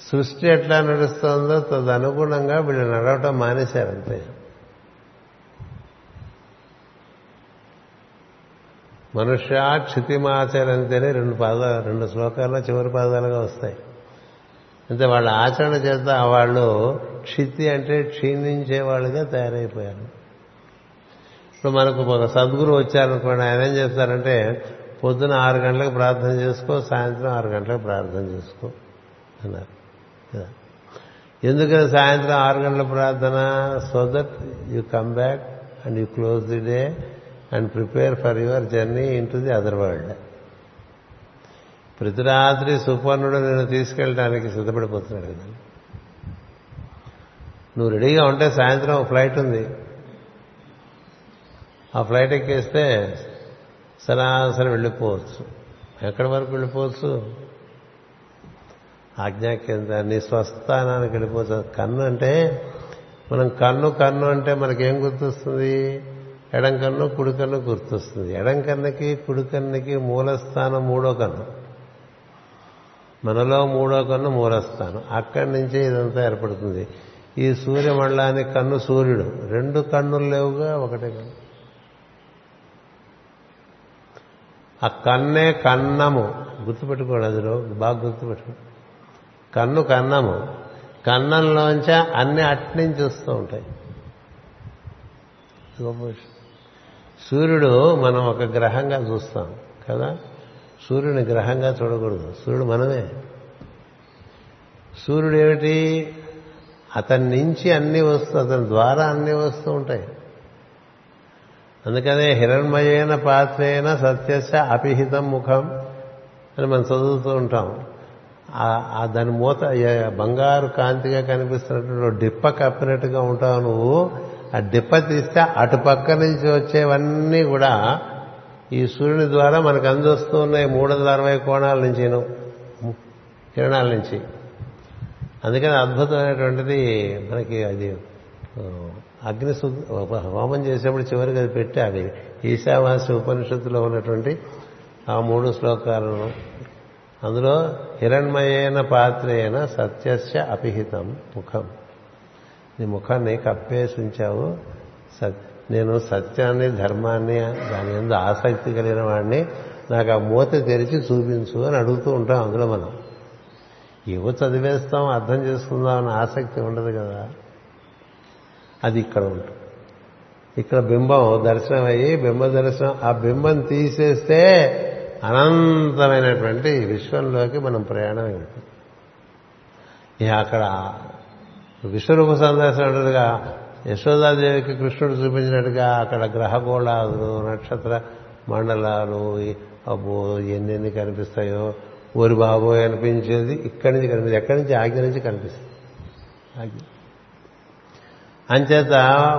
[SPEAKER 1] సృష్టి ఎట్లా నడుస్తుందో తదనుగుణంగా వీళ్ళు నడవటం మానేశారంతే మనుష్య క్షితిమాచరంతేనే రెండు పాదాలు రెండు శ్లోకాల్లో చివరి పాదాలుగా వస్తాయి. అంటే వాళ్ళ ఆచరణ చేత వాళ్ళు క్షితి అంటే క్షీణించే వాళ్ళుగా తయారైపోయారు. ఇప్పుడు మనకు ఒక సద్గురు వచ్చారనుకోండి ఆయన ఏం చేస్తారంటే పొద్దున ఆరు గంటలకు ప్రార్థన చేసుకో సాయంత్రం ఆరు గంటలకు ప్రార్థన చేసుకో అన్నారు. కదా. ఎందుకని సాయంత్రం ఆరు గంటల ప్రార్థన? So that you come back and you close the day and prepare for your journey into the other world ప్రతి రాత్రి సుపర్ణుడు నేను తీసుకెళ్ళడానికి సిద్ధపడిపోతున్నాడు కదా. నువ్వు రెడీగా ఉంటే సాయంత్రం ఒక ఫ్లైట్ ఉంది. ఆ ఫ్లైట్ ఎక్కేస్తే సరాసరి వెళ్ళిపోవచ్చు. ఎక్కడి వరకు వెళ్ళిపోవచ్చు? ఆజ్ఞాకేంద్ర నీ స్వస్థానానికి వెళ్ళిపోతాం. కన్ను అంటే మనం కన్ను కన్ను అంటే మనకేం గుర్తొస్తుంది? ఎడం కన్ను కుడి కన్ను గుర్తొస్తుంది. ఎడం కన్నుకి కుడి కన్నుకి మూలస్థానం మూడో కన్ను. మనలో మూడో కన్ను మూలస్థానం. అక్కడి నుంచే ఇదంతా ఏర్పడుతుంది. ఈ సూర్యమండలానికి కన్ను సూర్యుడు. రెండు కన్నులు లేవుగా ఒకటే కన్ను. ఆ కన్నే కన్నము. గుర్తుపెట్టుకోండి అది బాగా గుర్తుపెట్టుకో కన్ను కన్నము. కన్నంలోంచి అన్ని అట్నుంచి వస్తూ ఉంటాయి. సూర్యుడు మనం ఒక గ్రహంగా చూస్తాం కదా? సూర్యుని గ్రహంగా చూడకూడదు. సూర్యుడు మనమే. సూర్యుడు ఏమిటి? అతని నుంచి అన్ని వస్తూ అతని ద్వారా అన్నీ వస్తూ ఉంటాయి. అందుకనే హిరణ్మయైన పాత్రేన సత్యస్య అపిహితం ముఖం అని మనం చదువుతూ ఉంటాం. దాని మూత బంగారు కాంతిగా కనిపిస్తున్నటువంటి డిప్ప కప్పినట్టుగా ఉంటావు నువ్వు. ఆ డిప్ప తీస్తే అటుపక్క నుంచి వచ్చేవన్నీ కూడా ఈ సూర్యుని ద్వారా మనకు అందొస్తూ ఉన్నాయి మూడు వందల అరవై కోణాల నుంచి కిరణాల నుంచి. అందుకని అద్భుతమైనటువంటిది మనకి అది అగ్ని హోమం చేసేప్పుడు చివరికి అది పెట్టి అది ఈశావాస్య ఉపనిషత్తులో ఉన్నటువంటి ఆ మూడు శ్లోకాలను అందులో హిరణ్మయైన పాత్రేన సత్యస్య అపిహితం ముఖం. నీ ముఖాన్ని కప్పేసి ఉంచావు సత్ నేను సత్యాన్ని ధర్మాన్ని దాని ఎందు ఆసక్తి కలిగిన వాడిని నాకు ఆ మూత తెరిచి చూపించు అని అడుగుతూ ఉంటాం అందులో మనం. ఏవో చదివేస్తాం అర్థం చేసుకుందాం అన్న ఆసక్తి ఉండదు కదా. అది ఇక్కడ ఉంటుంది ఇక్కడ బింబం దర్శనం అయ్యి బింబ దర్శనం. ఆ బింబం తీసేస్తే అనంతమైనటువంటి విశ్వంలోకి మనం ప్రయాణం ఇక అక్కడ విశ్వరూప సందర్శనం అంటేగా యశోదాదేవికి కృష్ణుడు చూపించినట్టుగా అక్కడ గ్రహగోళాలు నక్షత్ర మండలాలు అబ్బో ఎన్నెన్ని కనిపిస్తాయో ఊరి బాబోయ్ అనిపించేది ఇక్కడి నుంచి కనిపిస్తుంది. ఎక్కడి నుంచి? ఆజ్ఞ నుంచి కనిపిస్తుంది. ఆజ్ఞ. అంచేత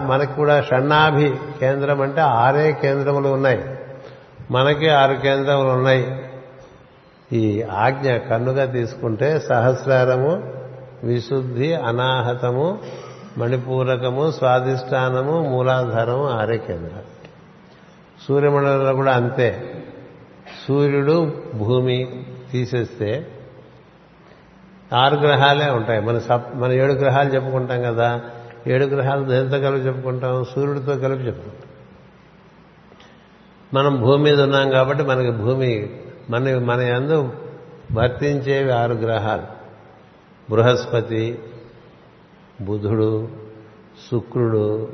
[SPEAKER 1] మనకి కూడా షణ్ణాభి కేంద్రం అంటే ఆరే కేంద్రములు ఉన్నాయి. మనకి ఆరు కేంద్రములు ఉన్నాయి. ఈ ఆజ్ఞ కన్నుగా తీసుకుంటే సహస్రారము విశుద్ధి అనాహతము మణిపూరకము స్వాధిష్టానము మూలాధారము ఆరే కేంద్రం సూర్యమండలంలో కూడా అంతే. సూర్యుడు భూమి తీసేస్తే ఆరు గ్రహాలే ఉంటాయి. మన సప్ మన ఏడు గ్రహాలు చెప్పుకుంటాం కదా. ఏడు గ్రహాలు దేనితో కలిపి చెప్పుకుంటాం? సూర్యుడితో కలిపి చెప్పుకుంటాం. మనం భూమి మీద ఉన్నాం కాబట్టి మనకి భూమి మన మన ఎందు వర్తించేవి ఆరు గ్రహాలు. బృహస్పతి బుధుడు శుక్రుడు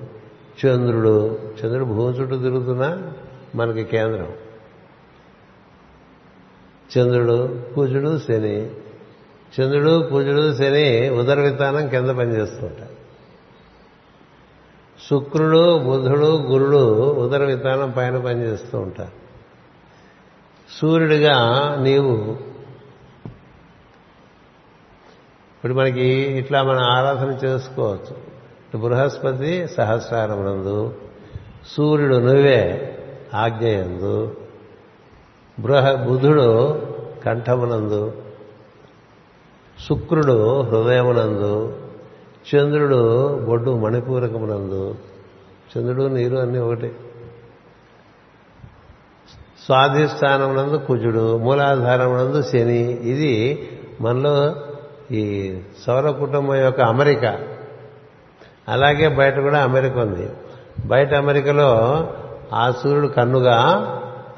[SPEAKER 1] చంద్రుడు. చంద్రుడు భూమి చుట్టూ తిరుగుతున్నా మనకి కేంద్రం. చంద్రుడు కుజుడు శని. చంద్రుడు కుజుడు శని ఉదర విధానం కింద పనిచేస్తుంటారు శుక్రుడు బుధుడు గురుడు ఉదర విధానం పైన పనిచేస్తూ ఉంటారు. సూర్యుడిగా నీవు ఇప్పుడు మనకి ఇట్లా మనం ఆరాధన చేసుకోవచ్చు. బృహస్పతి సహస్రారమునందు సూర్యుడు నువ్వే ఆజ్ఞయందు బృహ బుధుడు కంఠమునందు శుక్రుడు హృదయమునందు చంద్రుడు బొడ్డు మణిపూరకమునందు చంద్రుడు నీరు అన్నీ ఒకటి. స్వాధిష్టానమునందు కుజుడు మూలాధారమునందు శని. ఇది మనలో ఈ సౌర కుటుంబం యొక్క అమెరిక. అలాగే బయట కూడా అమెరిక ఉంది. బయట అమెరికలో ఆ సూర్యుడు కన్నుగా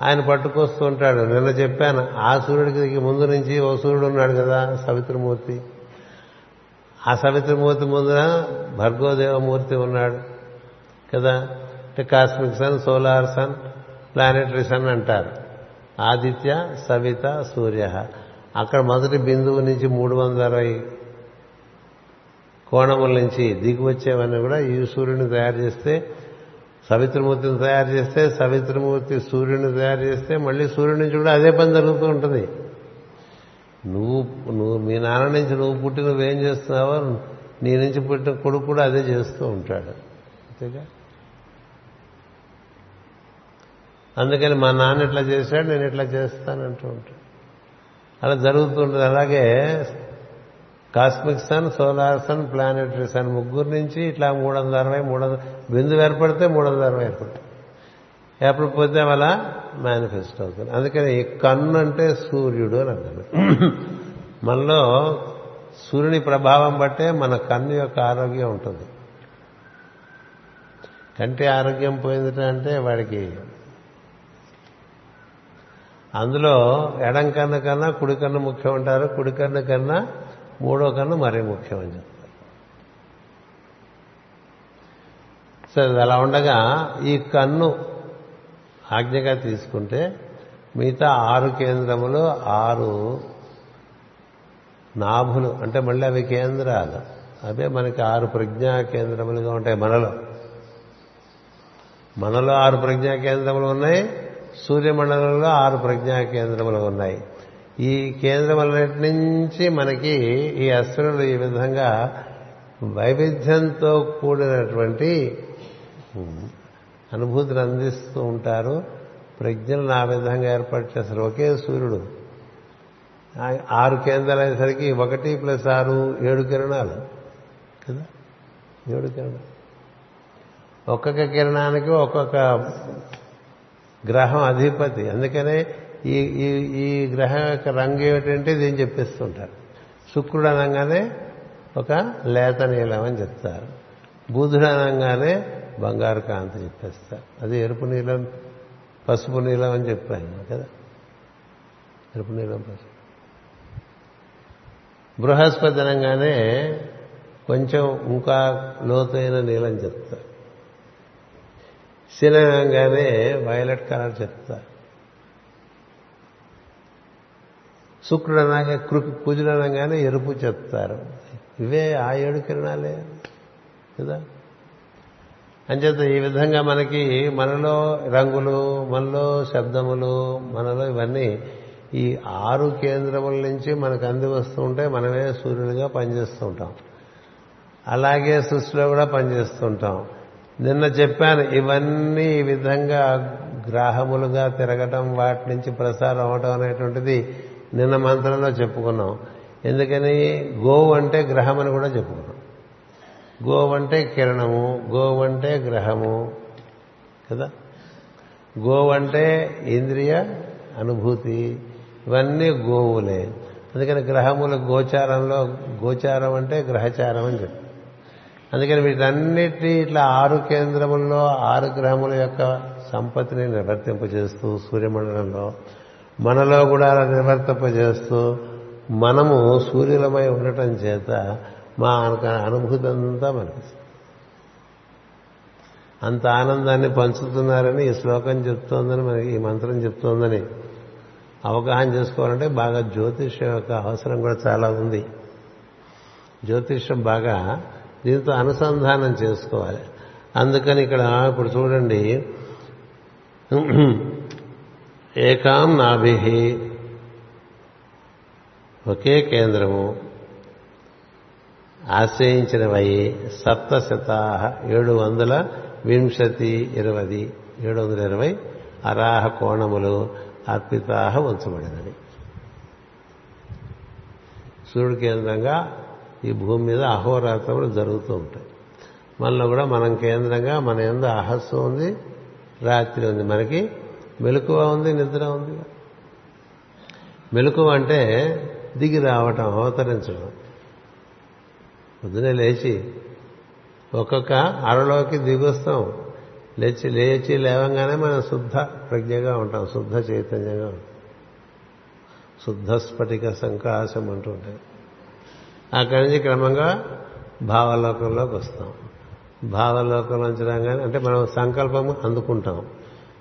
[SPEAKER 1] ఆయన పట్టుకొస్తూ ఉంటాడు. నిన్న చెప్పాను ఆ సూర్యుడికి ముందు నుంచి ఓ సూర్యుడు ఉన్నాడు కదా సవిత్రమూర్తి. ఆ సవిత్రమూర్తి ముందున భర్గోదేవమూర్తి ఉన్నాడు కదా? అంటే cosmic sun solar sun planetary sun అంటారు. ఆదిత్య సవిత సూర్య. అక్కడ మొదటి బిందువు నుంచి మూడు వందల అరవై కోణముల నుంచి దిగి వచ్చేవన్నీ కూడా ఈ సూర్యుని తయారు చేస్తే సవిత్రమూర్తిని తయారు చేస్తే సవిత్రమూర్తి సూర్యుని తయారు చేస్తే మళ్ళీ సూర్యుడి నుంచి కూడా అదే పని జరుగుతూ ఉంటుంది. నువ్వు నువ్వు మీ నాన్న నుంచి నువ్వు పుట్టి నువ్వేం చేస్తున్నావో నీ నుంచి పుట్టిన కొడుకు కూడా అదే చేస్తూ ఉంటాడు. అంతేగా? అందుకని మా నాన్న ఇట్లా చేశాడు నేను ఇట్లా చేస్తానంటూ ఉంటాడు. అలా జరుగుతుంటుంది అలాగే cosmic sun solar sun planetary sun ముగ్గురు నుంచి ఇట్లా మూడు వందల అరవై మూడు వందల బిందు ఏర్పడితే మూడు వందల అరవై ఏర్పడుతుంది. ఎప్పుడు పోతే అలా మేనిఫెస్ట్ అవుతుంది. అందుకని కన్ను అంటే సూర్యుడు అని అంటారు మనలో సూర్యుని ప్రభావం బట్టే మన కన్ను యొక్క ఆరోగ్యం ఉంటుంది. కంటి ఆరోగ్యం పోయింది అంటే వాడికి అందులో ఎడం కన్ను కన్నా కుడి కన్ను ముఖ్యం అంటారు. కుడి కన్ను కన్నా మూడో కన్ను మరీ ముఖ్యం అని చెప్తారు. సరే అలా ఉండగా ఈ కన్ను ఆజ్ఞగా తీసుకుంటే మిగతా ఆరు కేంద్రములు ఆరు నాభులు అంటే మళ్ళీ అవి కేంద్రాలు. అవే మనకి ఆరు ప్రజ్ఞా కేంద్రములుగా ఉంటాయి మనలో. మనలో ఆరు ప్రజ్ఞా కేంద్రములు ఉన్నాయి సూర్యమండలంలో ఆరు ప్రజ్ఞా కేంద్రములు ఉన్నాయి. ఈ కేంద్రములన్నిటి నుంచి మనకి ఈ అస్త్రులు ఈ విధంగా వైవిధ్యంతో కూడినటువంటి అనుభూతిని అందిస్తూ ఉంటారు. ప్రజ్ఞలను ఆ విధంగా ఏర్పాటు చేస్తారు. ఒకే సూర్యుడు. ఆరు కేంద్రాలు అయ్యేసరికి ఒకటి ప్లస్ ఆరు ఏడు కిరణాలు. కదా? ఏడు కిరణాలు. ఒక్కొక్క కిరణానికి ఒక్కొక్క గ్రహం అధిపతి. అందుకనే ఈ ఈ ఈ గ్రహం యొక్క రంగు ఏమిటంటే దీన్ని చెప్పిస్తుంటారు. శుక్రుడు అనగానే ఒక లేత నీలం అని చెప్తారు. బుధుడు అనగానే బంగారు కాంతి చెప్పేస్తారు అది ఎరుపు నీలం పసుపు నీలం అని చెప్పాను కదా. ఎరుపు నీలం పసుపు. బృహస్పతి అనగానే కొంచెం ఇంకా లోతైన నీలం చెప్తా. శనగానే వైలెట్ కలర్ చెప్తా. శుక్రుడు అనగా కుజుడు అనగానే ఎరుపు చెప్తారు. ఇవే ఆ ఏడు కిరణాలే కదా. అంచేత ఈ విధంగా మనకి మనలో రంగులు మనలో శబ్దములు మనలో ఇవన్నీ ఈ ఆరు కేంద్రముల నుంచి మనకు అంది వస్తూ ఉంటే మనమే సూర్యుడిగా పనిచేస్తూ ఉంటాం. అలాగే సృష్టిలో కూడా పనిచేస్తూ ఉంటాం. నిన్న చెప్పాను ఇవన్నీ ఈ విధంగా గ్రాహములుగా తిరగటం వాటి నుంచి ప్రసారం అవటం అనేటువంటిది నిన్న మంత్రంలో చెప్పుకున్నాం. ఎందుకని? గోవు అంటే గ్రహం అని కూడా చెప్పుకున్నాం. గోవంటే అంటే కిరణము గోవంటే గ్రహము కదా? గోవంటే అంటే ఇంద్రియ అనుభూతి. ఇవన్నీ గోవులే. అందుకని గ్రహముల గోచారంలో గోచారం అంటే గ్రహచారం అని చెప్పి. అందుకని వీటన్నిటి ఇట్లా ఆరు కేంద్రముల్లో ఆరు గ్రహముల యొక్క సంపత్తిని నివర్తింపజేస్తూ సూర్యమండలంలో మనలో కూడా అలా నివర్తింపజేస్తూ మనము సూర్యులమై ఉండటం చేత మా అనుభూతి అంతా మనకి. అంత ఆనందాన్ని పంచుతున్నారని ఈ శ్లోకం చెప్తోందని మనకి ఈ మంత్రం చెప్తోందని అవగాహన చేసుకోవాలంటే బాగా జ్యోతిష్యం యొక్క అవసరం కూడా చాలా ఉంది. జ్యోతిష్యం బాగా దీంతో అనుసంధానం చేసుకోవాలి. అందుకని ఇక్కడ ఇప్పుడు చూడండి. ఏకాం నాభి ఒకే కేంద్రము. ఆశ్రయించినవై సప్తశతా ఏడు వందల వింశతి ఇరవై ఏడు వందల ఇరవై అరాహ కోణములు అర్పితాహ ఉంచబడినవి సూర్యుడు కేంద్రంగా ఈ భూమి మీద అహోరాత్రములు జరుగుతూ ఉంటాయి. మనలో కూడా మనం కేంద్రంగా మన ఎందు అహస్సు ఉంది రాత్రి ఉంది. మనకి మెలకువ ఉంది నిద్ర ఉంది. మెలకువ అంటే దిగి రావటం అవతరించడం. పొద్దునే లేచి ఒక్కొక్క అరలోకి దిగొస్తాం. లేచి లేచి లేవంగానే మనం శుద్ధ ప్రజ్ఞగా ఉంటాం. శుద్ధ చైతన్యంగా. ఉంటాం శుద్ధ స్ఫటిక సంకాశం అంటూ ఉంటాయి. అక్కడి నుంచి క్రమంగా భావలోకంలోకి వస్తాం. భావలోకంలోంచి రాగానే అంటే మనం సంకల్పం అందుకుంటాం.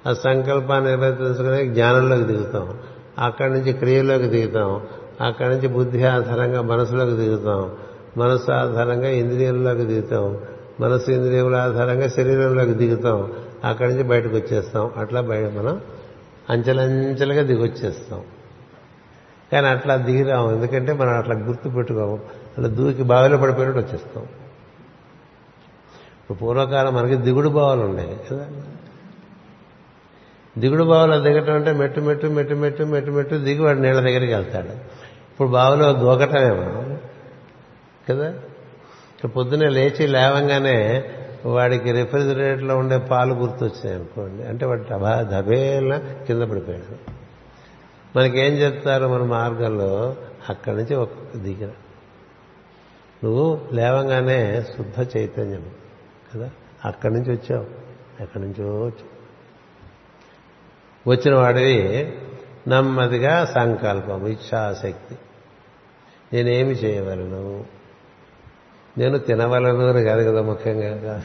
[SPEAKER 1] ఆ సంకల్పాన్ని నిర్వర్తించుకుని జ్ఞానంలోకి దిగుతాం. అక్కడి నుంచి క్రియలోకి దిగుతాం. అక్కడి నుంచి బుద్ధి ఆధారంగా మనసులోకి దిగుతాం. మనసు ఆధారంగా ఇంద్రియంలోకి దిగుతాం. మనసు ఇంద్రియముల ఆధారంగా శరీరంలోకి దిగుతాం. అక్కడి నుంచి బయటకు వచ్చేస్తాం. అట్లా బయట మనం అంచెలంచెలుగా దిగొచ్చేస్తాం. కానీ అట్లా దిగిరాము. ఎందుకంటే మనం అట్లా గుర్తు పెట్టుకోము. అలా దూకి బావిలో పడిపోయినట్టు వచ్చేస్తాం. ఇప్పుడు పూర్వకాలం మనకి దిగుడు బావులు ఉండేవి కదా? దిగుడు బావిలో దిగటం అంటే మెట్టు మెట్టు మెట్టు మెట్టు మెట్టు మెట్టు దిగి వాడు నీళ్ళ దగ్గరికి వెళ్తాడు. ఇప్పుడు బావిలో దూకటమే మనం కదా? పొద్దునే లేచి లేవంగానే వాడికి రిఫ్రిజిరేటర్లో ఉండే పాలు గుర్తొచ్చాయి అనుకోండి. అంటే వాడు డబా దబేలా కింద పడిపోయాడు. మనకేం చెప్తారు మన మార్గంలో? అక్కడి నుంచి ఒక దిగిన. నువ్వు లేవంగానే శుద్ధ చైతన్యం కదా? అక్కడి నుంచి వచ్చావు. ఎక్కడి నుంచో వచ్చావు. వచ్చిన వాడివి నెమ్మదిగా సంకల్పం ఇచ్ఛాశక్తి. నేనేమి చేయవలను? నేను తినవలను అని కాదు కదా ముఖ్యంగా.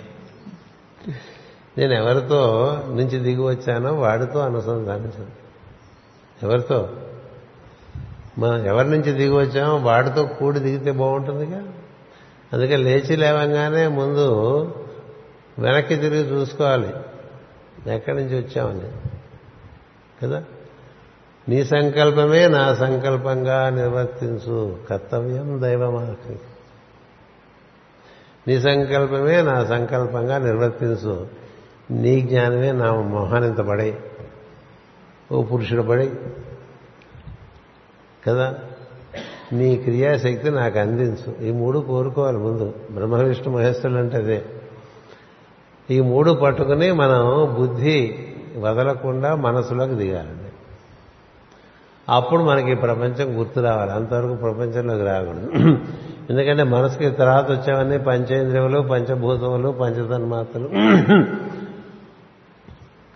[SPEAKER 1] నేను ఎవరితో నుంచి దిగి వచ్చానో వాడితో అనుసంధానించాను. ఎవరితో? మనం ఎవరి నుంచి దిగి వచ్చామో వాడితో కూడి దిగితే బాగుంటుందిగా. అందుకే లేచి లేవంగానే ముందు వెనక్కి తిరిగి చూసుకోవాలి. ఎక్కడి నుంచి వచ్చామని. కదా? నీ సంకల్పమే నా సంకల్పంగా నిర్వర్తించు. కర్తవ్యం దైవమాకి నీ సంకల్పమే నా సంకల్పంగా నిర్వర్తించు. నీ జ్ఞానమే నా మొహానింత పడే ఓ పురుషుడు పడి కదా? నీ క్రియాశక్తి నాకు అందించు. ఈ మూడు కోరుకోవాలి ముందు. బ్రహ్మ విష్ణు మహేశ్వరులు అంటే అదే ఈ మూడు పట్టుకుని మనం బుద్ధి వదలకుండా మనసులోకి దిగాలండి. అప్పుడు మనకి ప్రపంచం గుర్తు రావాలి. అంతవరకు ప్రపంచంలోకి రాకూడదు. ఎందుకంటే మనసుకి తర్వాత వచ్చేవన్నీ పంచేంద్రియములు పంచభూతములు పంచతన్మాతలు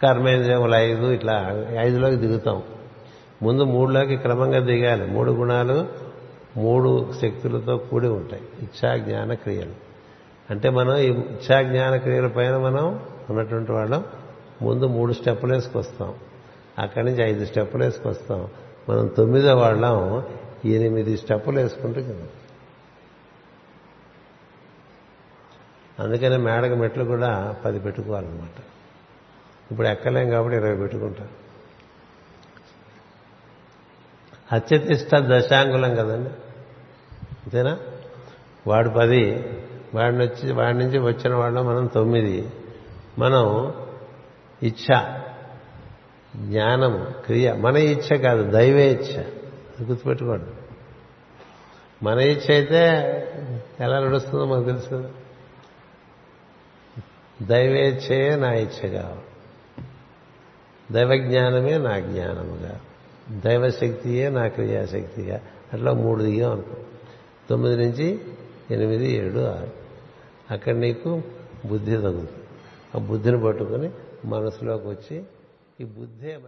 [SPEAKER 1] కర్మేంద్రియములు ఐదు ఇట్లా ఐదులోకి దిగుతాం. ముందు మూడులోకి క్రమంగా దిగాలి. మూడు గుణాలు మూడు శక్తులతో కూడి ఉంటాయి. ఇచ్చా జ్ఞాన క్రియలు. అంటే మనం ఈ ఇచ్చా జ్ఞాన క్రియల పైన మనం ఉన్నటువంటి వాళ్ళం. ముందు మూడు స్టెప్పులు వేసుకొస్తాం అక్కడి నుంచి ఐదు స్టెప్పులు వేసుకొస్తాం మనం తొమ్మిదో వాళ్ళం. ఎనిమిది స్టెప్పులు వేసుకుంటూ కింద అందుకనే మేడక మెట్లు కూడా పది పెట్టుకోవాలన్నమాట. ఇప్పుడు ఎక్కలేం కాబట్టి ఇరవై పెట్టుకుంటాం అత్యతిష్ట దశాంగులం కదండి. అంతేనా? వాడు పది వాడిని వచ్చి వాడి నుంచి వచ్చిన వాళ్ళు మనం తొమ్మిది. మనం ఇచ్ఛ జ్ఞానము క్రియ మన ఇచ్ఛ కాదు దైవే ఇచ్ఛ. గుర్తుపెట్టుకోండి. మన ఇచ్ఛ అయితే ఎలా నడుస్తుందో మనకు తెలుసు కదా. దైవేచ్ఛయే నా ఇచ్చగా దైవజ్ఞానమే నా జ్ఞానముగా. దైవశక్తియే నా క్రియాశక్తిగా. అట్లా మూడు దిగా అనుకో. తొమ్మిది నుంచి ఎనిమిది ఏడు ఆరు. అక్కడ నీకు బుద్ధి తగులుతుంది. ఆ బుద్ధిని పట్టుకొని మనసులోకి వచ్చి ఈ బుద్ధే మనకి